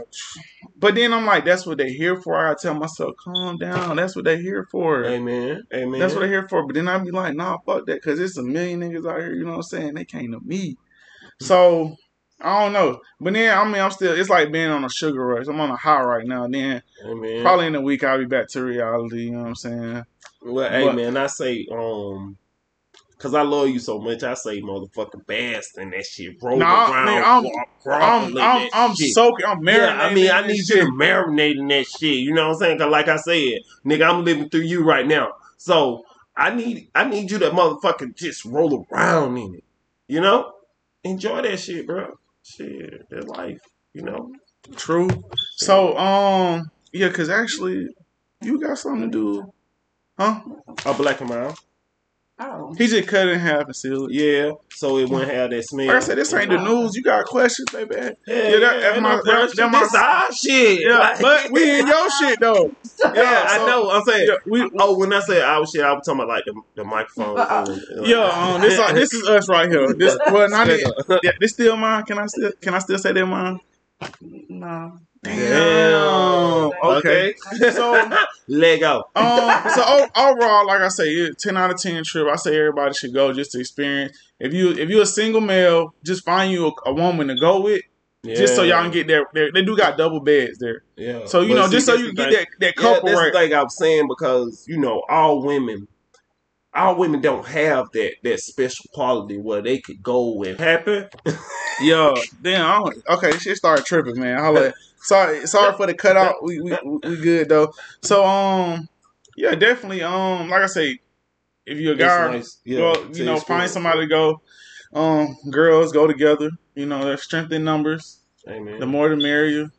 But then I'm like, that's what they here for. I tell myself, calm down. That's what they here for. Amen. Amen. That's what they here for. But then I'd be like, nah, fuck that. Cause it's a million niggas out here. You know what I'm saying? They came to me. So I don't know. But then I mean, I'm still. It's like being on a sugar rush. I'm on a high right now. Then Amen. probably in a week I'll be back to reality. You know what I'm saying? Well, hey But- man, I say, um, cause I love you so much, I say motherfucking bass and that shit roll Nah, around. nigga, I'm- walk, I'm, I'm, I'm shit. soaking. I'm marinating. Yeah, I mean, I need this you to marinate in that shit. You know what I'm saying? Cause like I said, nigga, I'm living through you right now. So I need, I need you to motherfucking just roll around in it. You know, enjoy that shit, bro. Shit, that life. You know. True. So, um, yeah, cause actually, you got something to do, huh? A black and mild. Oh. He just cut it in half and sealed it. Yeah, so it wouldn't have that smell. Like I said, this ain't the news. You got questions, baby. Yeah, Yeah, yeah, that- that's my- no that- that my- This our shit. Yeah, Like- but we in your shit though. Yeah, Yeah, I so- know. I'm saying. Yeah, we, Oh, when I say our shit, I was talking about like the, the microphone. Uh-uh. yeah, um, this uh, this is us right here. This well, not it. Yeah, this still mine. Can I still can I still say that mine? No. Damn. Okay. So Lego. um, so overall, like I say, ten out of ten trip. I say everybody should go just to experience. If you if you're a single male, just find you a, a woman to go with Yeah. just so y'all can get there. They, they do got double beds there, Yeah. so you But know, see, just so you the can thing. get that that Yeah, couple that's right. the thing I'm saying because you know all women, all women don't have that that special quality where they could go and happen. Yo, damn. I don't, okay, shit started tripping, man. I'll let, sorry, sorry for the cutout. We, we we good though. So um, yeah, definitely um, like I say, if you're a guy, nice, yeah, well, you know, find somebody to go. Um, girls go together. You know, there's strength in numbers. Amen. The more the merrier.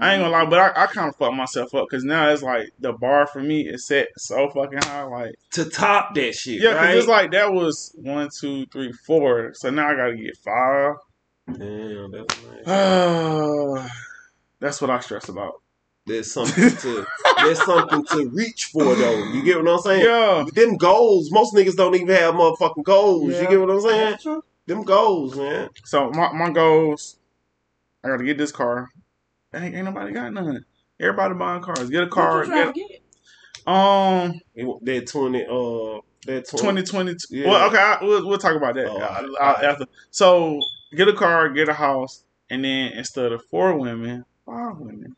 I ain't gonna lie, but I, I kind of fucked myself up because now it's like the bar for me is set so fucking high. Like, to top that shit, yeah, because right? it's like that was one, two, three, four. So now I gotta get five. Damn, that's nice. That's what I stress about. There's something to there's something to reach for though. You get what I'm saying? Yeah. Them goals, most niggas don't even have motherfucking goals. Yeah. You get what I'm saying? That's true. Them goals, man. So my, my goals, I gotta get this car. Ain't, ain't nobody got none. Everybody buying cars. Get a car. What you Get, to get? um, That twenty, uh, that twenty. 2020. Yeah. Well, okay, I, we'll, we'll talk about that Oh, uh, all uh, right. after. So get a car, get a house, and then instead of four women, five women.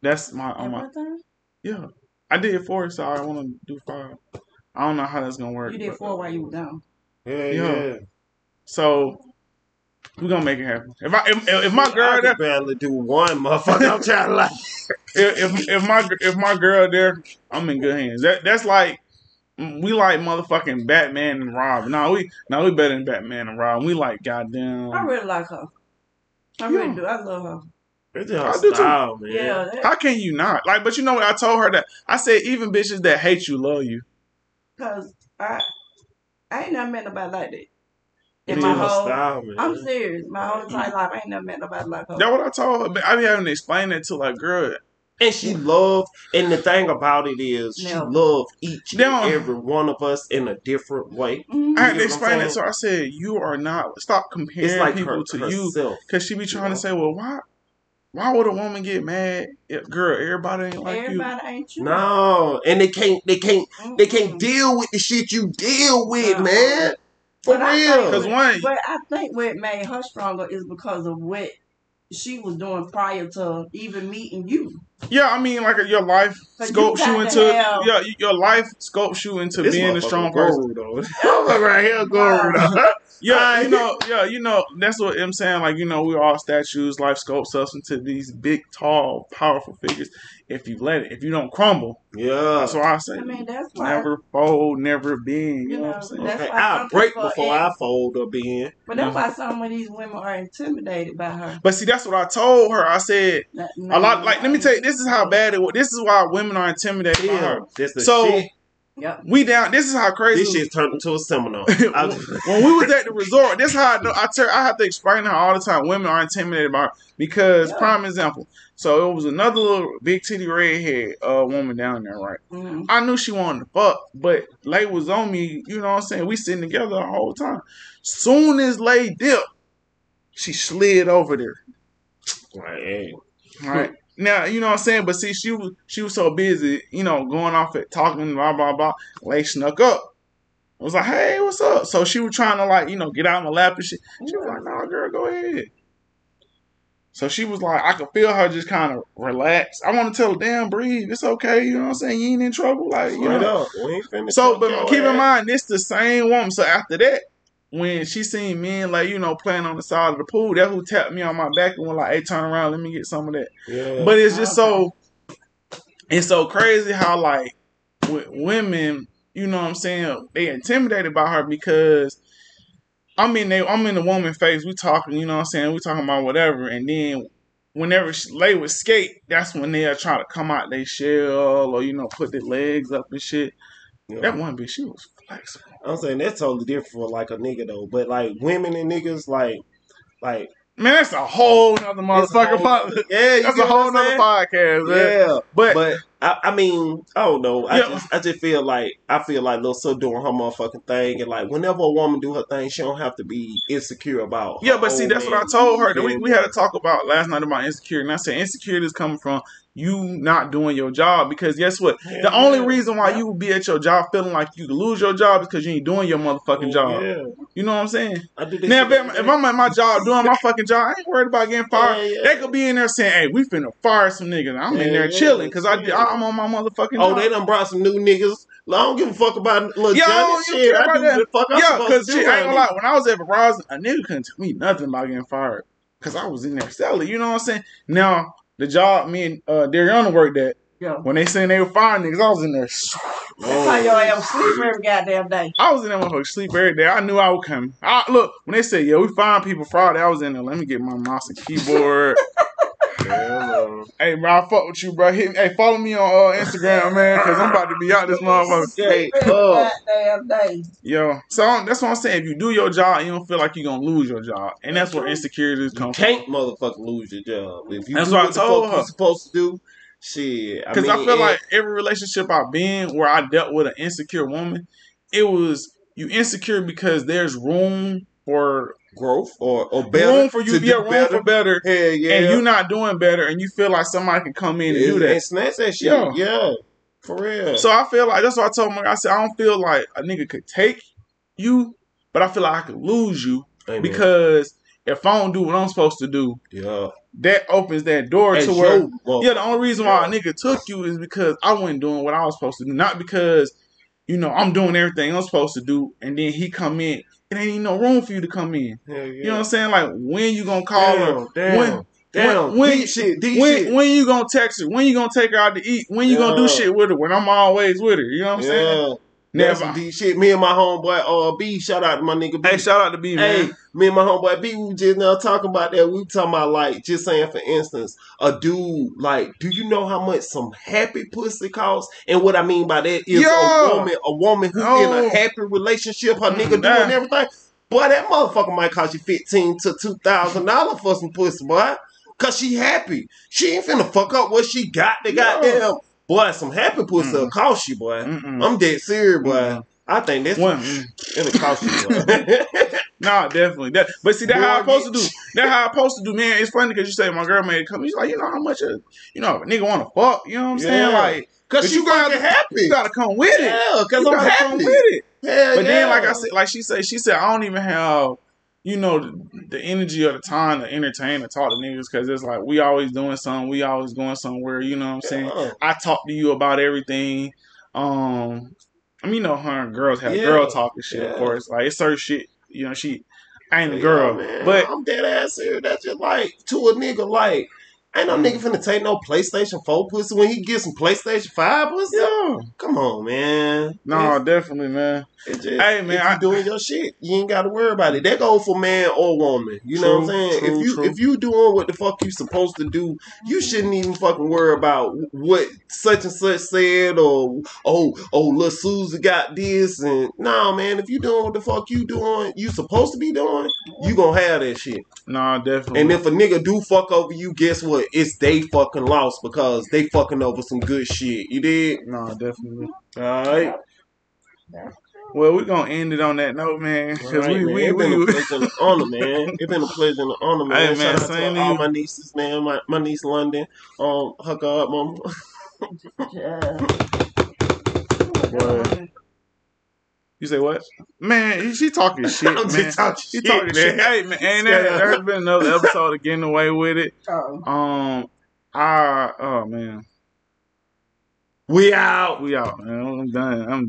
That's my, on my yeah. I did four, so I want to do five. I don't know how that's gonna work. You did but- four while you were down. Yeah, Yeah. yeah. So we're gonna make it happen. If I if, if my girl could there, barely do one, motherfucker. I'm trying to like. if, if if my if my girl there, I'm in good hands. That that's like we like motherfucking Batman and Rob. No, we no we better than Batman and Rob. We like goddamn. I really like her. I Yeah. really do. I love her. It's just I her do too. style, man. Yeah. How can you not like? But you know what? I told her that I said even bitches that hate you love you. Cause I, I ain't never met nobody like that. In It's my whole, style, man. I'm serious. My whole entire life, I ain't never met nobody like her. That's what I told her. But I be having to explain that to like, girl. And she loved, and the thing about it is, she No. loved each and don't- every one of us in a different way. Mhm. I had to You know what I'm explain it so. I said, you are not. Stop comparing It's like people her, to you. Cause she be trying Yeah. to say, well, why, why would a woman get mad? If, girl, everybody ain't like Everybody ain't you. No, and they can't, they can't, they can't deal with the shit you deal with, Uh-uh. man. For But real. Cause one, But I think what made her stronger is because of what she was doing prior to even meeting you. Yeah, I mean, like your life But you you, to into, have- yeah, your life scopes you into This being a strong person. guru, though. Right here, guru, though. Yeah, you know, yeah, you know, that's what I'm saying. Like, you know, we're all statues. Life scopes us into these big, tall, powerful figures. If you let it, if you don't crumble, Yeah. that's why I say, I mean, that's why. never fold, never bend. You know what I'm saying? Okay, I'll break before ain't- I fold up in. But that's mm-hmm. why some of these women are intimidated by her. But see, that's what I told her. I said Not- a lot. Like, let me tell you, this is how bad it was. This is why women are intimidated by her. that's the So shit. Yep. we down. This is how crazy. This shit turned into a seminar. When we was at the resort, this is how I know. I, tell, I have to explain to her all the time. Women are intimidated by her because, Yeah. prime example. So it was another little big titty redhead uh, woman down there, right? Mhm. I knew she wanted to fuck, but Lay was on me. You know what I'm saying? We sitting together the whole time. Soon as Lay dipped, she slid over there. like, hey, Right. Now, you know what I'm saying? But see, she was she was so busy, you know, going off at talking, blah, blah, blah. Lay snuck up. I was like, hey, what's up? So she was trying to like, you know, get out in my lap and shit. She was like, nah, girl, go ahead. So she was like, I could feel her just kind of relax. I want to tell her, damn, breathe. It's okay. You know what I'm saying? You ain't in trouble. Like, you straight know. up. We ain't finna So, but keep in mind, this the same woman. So after that, when she seen men like, you know, playing on the side of the pool, that who tapped me on my back and was like, hey, turn around, let me get some of that. Yeah. But it's just so it's so crazy how like with women, you know what I'm saying, they intimidated by her because I'm in they I'm in the woman face, we talking, you know what I'm saying, we talking about whatever, and then whenever she lay with skate, that's when they'll try to come out they shell or you know put their legs up and shit. Yeah. That one bitch, she was flexible. I'm saying that's totally different for like a nigga though. But like women and niggas, like, like Man, that's a whole nother it's motherfucker. whole- pod- yeah, you that's a whole nother podcast, man. Yeah, But, but I, I mean, I don't know. I Yeah. just, I just feel like I feel like Lil So doing her motherfucking thing, and like whenever a woman do her thing, she don't have to be insecure about. Yeah, but see, that's man. what I told her. That we, we had to talk about last night about insecurity. And I said insecurity is coming from you not doing your job because guess what? Yeah, the only yeah. reason why Yeah. you would be at your job feeling like you could lose your job is because you ain't doing your motherfucking oh, job. Oh, Yeah, You know what I'm saying? I do this Now, if, I'm- if I'm at my job doing my fucking job, I ain't worried about getting fired. They could be in there saying, "Hey, we finna fire some niggas." I'm in there chilling because I. I'm on my motherfucking Oh, job. they done brought some new niggas. I don't give a fuck about little Yo, Johnny shit. I do that? the fuck I'm yeah, supposed because to do. I ain't gonna lie. When I was at Verizon, a nigga couldn't tell me nothing about getting fired because I was in there selling. You know what I'm saying? Now the job me and uh, Dariana worked at. Yeah. When they saying they were firing niggas, I was in there. That's how your ass sleep every goddamn day. I was in there motherfucker sleep every day. I knew I would come. I, look, when they said, yeah, we find people Friday, I was in there. Let me get my mouse and keyboard. Yeah, hey, bro, I fuck with you, bro. Hit, hey, follow me on uh, Instagram, man, because I'm about to be out this motherfucker. Straight Every up. goddamn day. Yo, so that's what I'm saying. If you do your job, you don't feel like you're going to lose your job. And that's where insecurities You come from. can't motherfucker lose your job. If you That's do what I what the told fuck her. you supposed to do, shit. Because I, mean, feel and- like every relationship I've been where I dealt with an insecure woman, it was you insecure because there's room for growth or, or better. room for you to do room better. for better, Hell yeah. and you not doing better, and you feel like somebody can come in and do that. and snatch that shit. Yeah. Yeah. For real. So I feel like that's what I told him. I said I don't feel like a nigga could take you, but I feel like I could lose you Amen. because if I don't do what I'm supposed to do, yeah. that opens that door to where mother- yeah. The only reason why a nigga took you is because I wasn't doing what I was supposed to do, not because you know I'm doing everything I'm supposed to do, and then he come in. It ain't even no room for you to come in. Yeah. You know what I'm saying? Like when you gonna call her? Damn, damn, When- damn. when- when- deep shit, deep When shit. when you gonna text her? When you gonna take her out to eat? When you gonna do shit with her? When I'm always with her. You know what I'm saying? yeah. That's Never. some deep shit. Me and my homeboy uh B, shout out to my nigga B. Hey, shout out to B Hey, man. me and my homeboy B, we just now talking about that. We talking about like just saying, for instance, a dude like, do you know how much some happy pussy costs? And what I mean by that is Yeah. a woman, a woman who in Oh. a happy relationship, her nigga doing nah. everything. Boy, that motherfucker might cost you fifteen to two thousand dollars for some pussy, boy. Cause she happy. She ain't finna fuck up what she got. The goddamn boy, some happy pussy Mm. will cost you, boy. Mm-mm. I'm dead serious, boy. Mm. I think that's One. it'll cost you, boy. Nah, definitely. That, but see, that's how I'm supposed to do. That's how I'm supposed to do, man. It's funny because you say my girl made it come. She's like, you know how much a, you know, a nigga want to fuck. You know what I'm saying? Like, Cause you gotta- happy. you gotta come with it. Yeah, cause You I'm happy. come with it. Hell But then, like I said, like she said, she said, I don't even have, you know, the, the energy of the time to entertain and talk to niggas because it's like we always doing something, we always going somewhere. You know what I'm saying? Yeah. I talk to you about everything. Um, I mean, you know, her and girls have Yeah. girl talk and shit. Yeah. Of course, like it's her shit. You know, she I ain't a girl, man. but I'm dead ass here. That's just like to a nigga like ain't no nigga finna take no PlayStation 4 pussy when he get some PlayStation 5 pussy. yeah, Come on, man. no, It's, definitely, man. It's just, Hey, man, if you I- doing your shit, you ain't gotta worry about it. That go for man or woman. You know what I'm saying? true, if you true. if you doing what the fuck you supposed to do, you shouldn't even fucking worry about what such and such said or oh oh little Susie got this and nah man, if you doing what the fuck you doing, you supposed to be doing, you gonna have that shit. Nah, definitely. And if a nigga do fuck over you, guess what? It's they fucking lost because they fucking over some good shit. You did? Nah, definitely. Alright. Well, we're gonna end it on that note, man. Because Alright, we, man. we, It's been a pleasure and an honor, man. It's been a pleasure and an honor, man. Hey, man, Shout out same to to all you. my nieces, man. My, my niece London. Um, hook her up, mama. Yeah. you say what? Man, she talking shit, I'm man. just talking She shit, talking man. shit. Hey, man, and there, Yeah. there's been another episode of Getting Away with It. Oh. Um, I, oh, man. We out. We out, man. I'm done. I'm